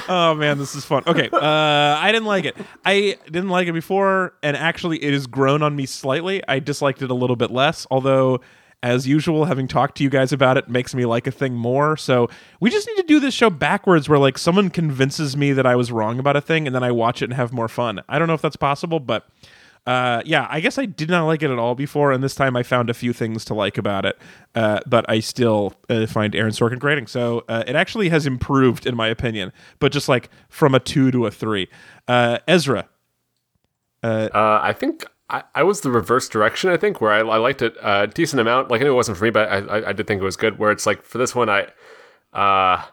oh man, this is fun. Okay, uh, I didn't like it. I didn't like it before, and actually, it has grown on me slightly. I disliked it a little bit less, although. As usual, having talked to you guys about it makes me like a thing more. So we just need to do this show backwards, where like someone convinces me that I was wrong about a thing, and then I watch it and have more fun. I don't know if that's possible, but uh, yeah, I guess I did not like it at all before, and this time I found a few things to like about it. Uh, but I still uh, find Aaron Sorkin grating. So uh, it actually has improved, in my opinion, but just like from a two to a three. Uh, Ezra, Uh, I think I, I was the reverse direction. I think where I, I liked it a decent amount. Like I knew it wasn't for me, but I, I, I did think it was good. Where it's like for this one, I uh,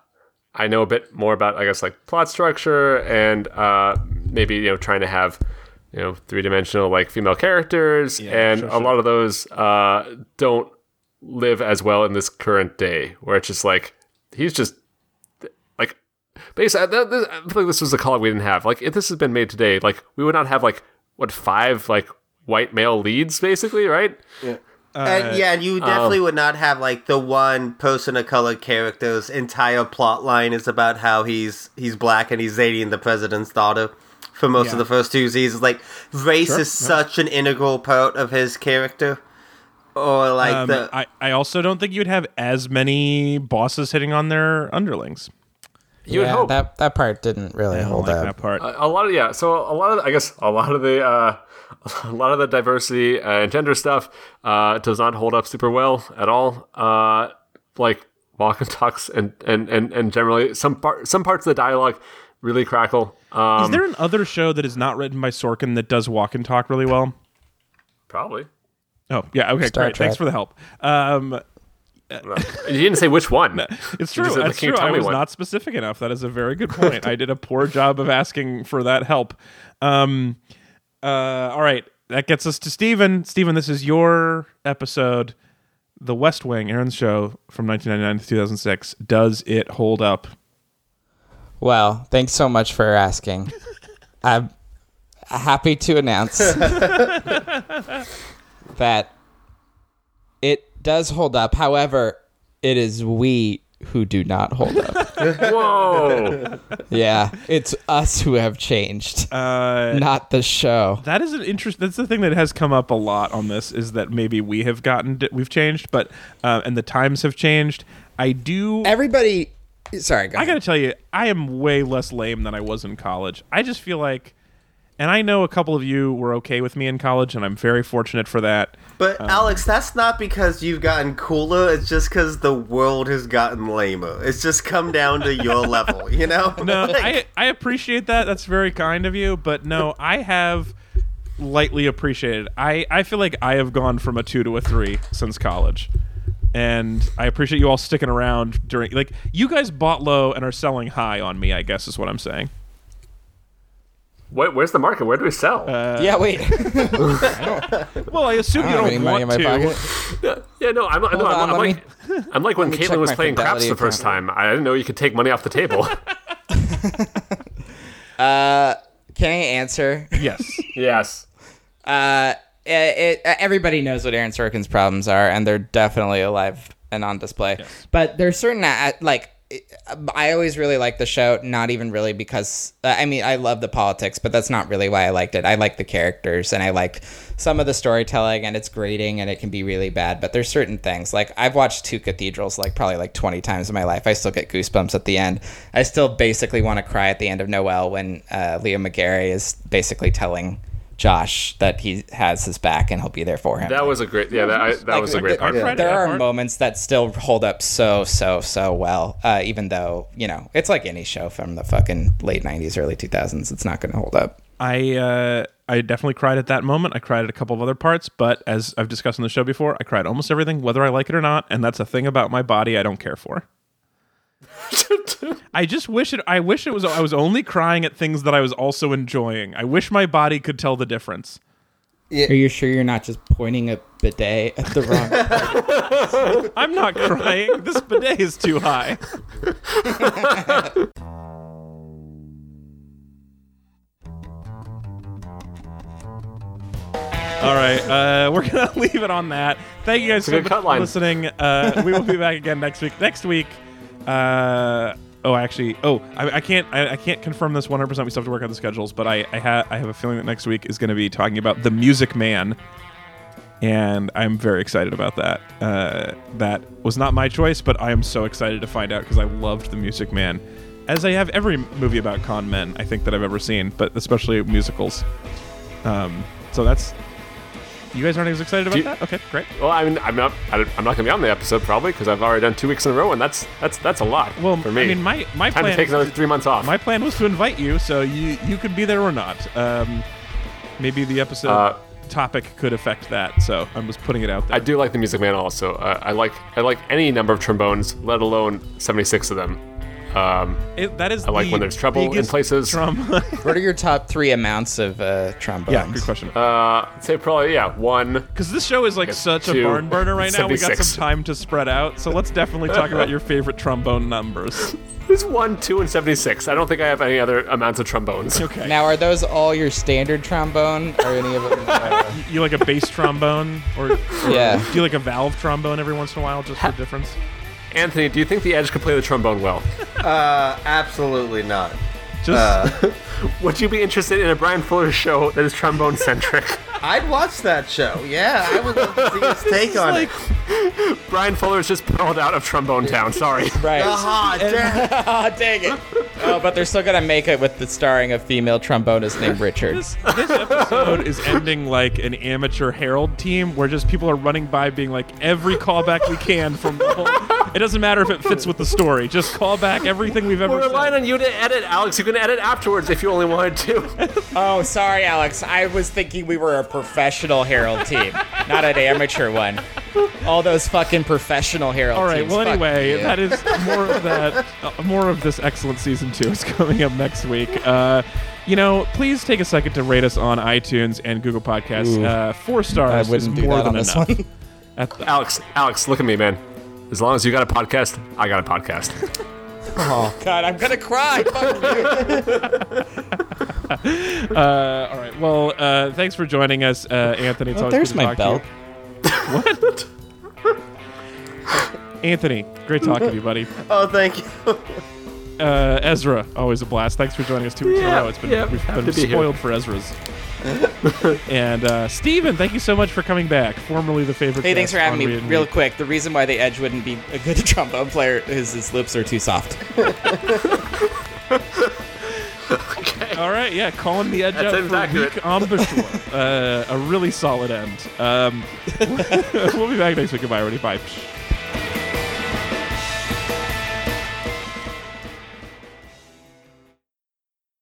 I know a bit more about I guess like plot structure and uh, maybe you know trying to have you know three dimensional like female characters, and sure, a sure. lot of those uh, don't live as well in this current day. Where it's just like he's just like basically, I, uh, th- I feel like this was a call we didn't have. Like, if this had been made today, like we would not have like what five like white male leads, basically, right? Uh, and yeah, and you definitely um, would not have like the one person of color character's entire plot line is about how he's he's black and he's dating the president's daughter for most Yeah. of the first two seasons. Like race is such an integral part of his character. Or like um, the I, I also don't think you'd have as many bosses hitting on their underlings. You would hope. that that part didn't really I hold like up. that part. a lot of yeah so a lot of i guess a lot of the uh *laughs* a lot of the diversity uh, and gender stuff uh does not hold up super well at all uh like walk and talks and and and, and generally some part some parts of the dialogue really crackle um is there an other show that is not written by Sorkin that does walk and talk really well? probably Oh yeah, okay, Star great. Thanks for the help. Um, you didn't say which one *laughs* It's true. just said, That's true. I was one?" not specific enough. That is a very good point. I did a poor job of asking for that help. Um, uh, all right, that gets us to Stephen. Stephen, this is your episode, The West Wing, Aaron's show from 1999 to 2006. Does it hold up? Well, thanks so much for asking. *laughs* I'm happy to announce *laughs* that it does hold up. However, it is we who do not hold up. *laughs* Whoa. yeah, it's us who have changed, Uh, not the show. that is an interest. That's the thing that has come up a lot on this is that maybe we have gotten we've changed, but uh, and the times have changed. I do. Everybody, sorry, go I got to tell you, I am way less lame than I was in college. I just feel like, and I know a couple of you were okay with me in college, and I'm very fortunate for that. But Um, Alex, that's not because you've gotten cooler. It's just because the world has gotten lamer. It's just come down to your *laughs* level, you know? *laughs* No, Like, I I appreciate that. That's very kind of you, but no, I have lightly appreciated. I I feel like I have gone from a two to a three since college. And I appreciate you all sticking around during like you guys bought low and are selling high on me, I guess is what I'm saying. Where, where's the market? Where do we sell? yeah, wait. *laughs* Well, I assume I you don't have don't any money want in my to. pocket. *laughs* yeah, no, I'm, no, I'm, on, I'm let like, I'm like when Caitlin was playing craps Fidelity the first account. time. I didn't know you could take money off the table. *laughs* Can I answer? Yes. yes. Uh, it, it, everybody knows what Aaron Sorkin's problems are, and they're definitely alive and on display. But there's certain uh, like. I always really liked the show, not even really because uh, I mean I love the politics, but that's not really why I liked it. I like the characters and I like some of the storytelling, and it's grating and it can be really bad. But there's certain things like I've watched two cathedrals like probably like 20 times in my life. I still get goosebumps at the end. I still basically want to cry at the end of Noel when uh, Leo McGarry is basically telling Josh that he has his back and he'll be there for him. That was a great. Yeah, that, I, that Like, was a great part. Yeah. There Yeah, are part. moments that still hold up so so so well, uh, even though you know it's like any show from the fucking late '90s, early 2000s. It's not going to hold up. I uh, I definitely cried at that moment. I cried at a couple of other parts, but as I've discussed on the show before, I cried almost everything, whether I like it or not, and that's a thing about my body I don't care for. *laughs* I just wish it. I wish it was. I was only crying at things that I was also enjoying. I wish my body could tell the difference. Are you sure you're not just pointing a bidet at the wrong? *laughs* I'm not crying. This bidet is too high. *laughs* All right, uh, we're gonna leave it on that. Thank you guys so much for listening. Uh, we will be back again next week. Next week, uh, oh, actually, oh, I, I can't, I, I can't confirm this 100. percent We still have to work out the schedules, but I, I have, I have a feeling that next week is going to be talking about the Music Man and I'm very excited about that. Uh, that was not my choice, but I am so excited to find out because I loved The Music Man, as I have every movie about con men I think that I've ever seen, but especially musicals. Um, so that's you guys aren't as excited about you- that? Okay, great. Well, I mean, I'm not. I'm not gonna be on the episode probably because I've already done two weeks in a row, and that's that's that's a lot Well, for me. I mean, my my Time plan to take another three months off. my plan was to invite you, so you you could be there or not. Um, maybe the episode Uh, topic could affect that, so I'm just putting it out there. I do like the Music Man also. Uh, I like I like any number of trombones, let alone 76 of them. Um, It, that is I like the when there's trouble in places. Trauma. *laughs* *laughs* what are your top three amounts of uh, trombones? yeah, good question. uh, I'd say probably yeah one. Because this show is like such a barn burner right now. We got some time to spread out, so let's definitely talk about your favorite trombone numbers. *laughs* There's one, two, and 76. I don't think I have any other amounts of trombones. Okay. Now, are those all your standard trombone, or any of them? Uh, you like a bass trombone, or yeah. do you like a valve trombone every once in a while, just for difference? Anthony, do you think the Edge could play the trombone well? Uh, absolutely not. Just *laughs* Would you be interested in a Bryan Fuller show that is trombone centric? I'd watch that show. Yeah, I would love to see his *laughs* take on like it. Bryan Fuller is just pulled out of Trombone Town. Sorry. *laughs* Right. Aha, damn. oh, *laughs* dang it. Oh, but they're still gonna make it with the starring of female trombonist named Richard. this, this episode is ending like an amateur Harold team, where just people are running by, being like every callback we can from the whole. It doesn't matter if it fits with the story. Just call back everything we've ever We're relying said. on you to edit, Alex. You can edit afterwards if you only wanted to. Oh, sorry, Alex. I was thinking we were a professional Harold team, not an amateur one. All those fucking professional Harold teams. All right. teams. Well, fuck anyway, you. that is more of that. Uh, more of this excellent season two is *laughs* coming up next week. Uh, you know, please take a second to rate us on iTunes and Google Podcasts. Ooh. Uh, four stars I is wouldn't do more that than on this enough. one. At the- Alex, Alex, look at me, man. As long as you got a podcast, I got a podcast. *laughs* Oh, God, I'm gonna cry. *laughs* Fuck *laughs* you. uh, all right. Well, uh, thanks for joining us, uh, Anthony. It's Oh, always there's good to my talk to you. belt. What? Anthony, great talking to you, buddy. *laughs* Oh, thank you. Uh, Ezra, always a blast. Thanks for joining us two weeks in a Yeah, row. It's been yeah, we've been to be here. spoiled for Ezra's. and uh, Stephen, thank you so much for coming back. Formerly the favorite. Hey, thanks for having me. Real Weep. quick, the reason why the Edge wouldn't be a good *laughs* trombone player is his lips are too soft. All right, yeah, calling the edge That out for accurate. weak embouchure. *laughs* uh, a really solid end. Um, *laughs* we'll be back next week. Goodbye, everybody. Bye.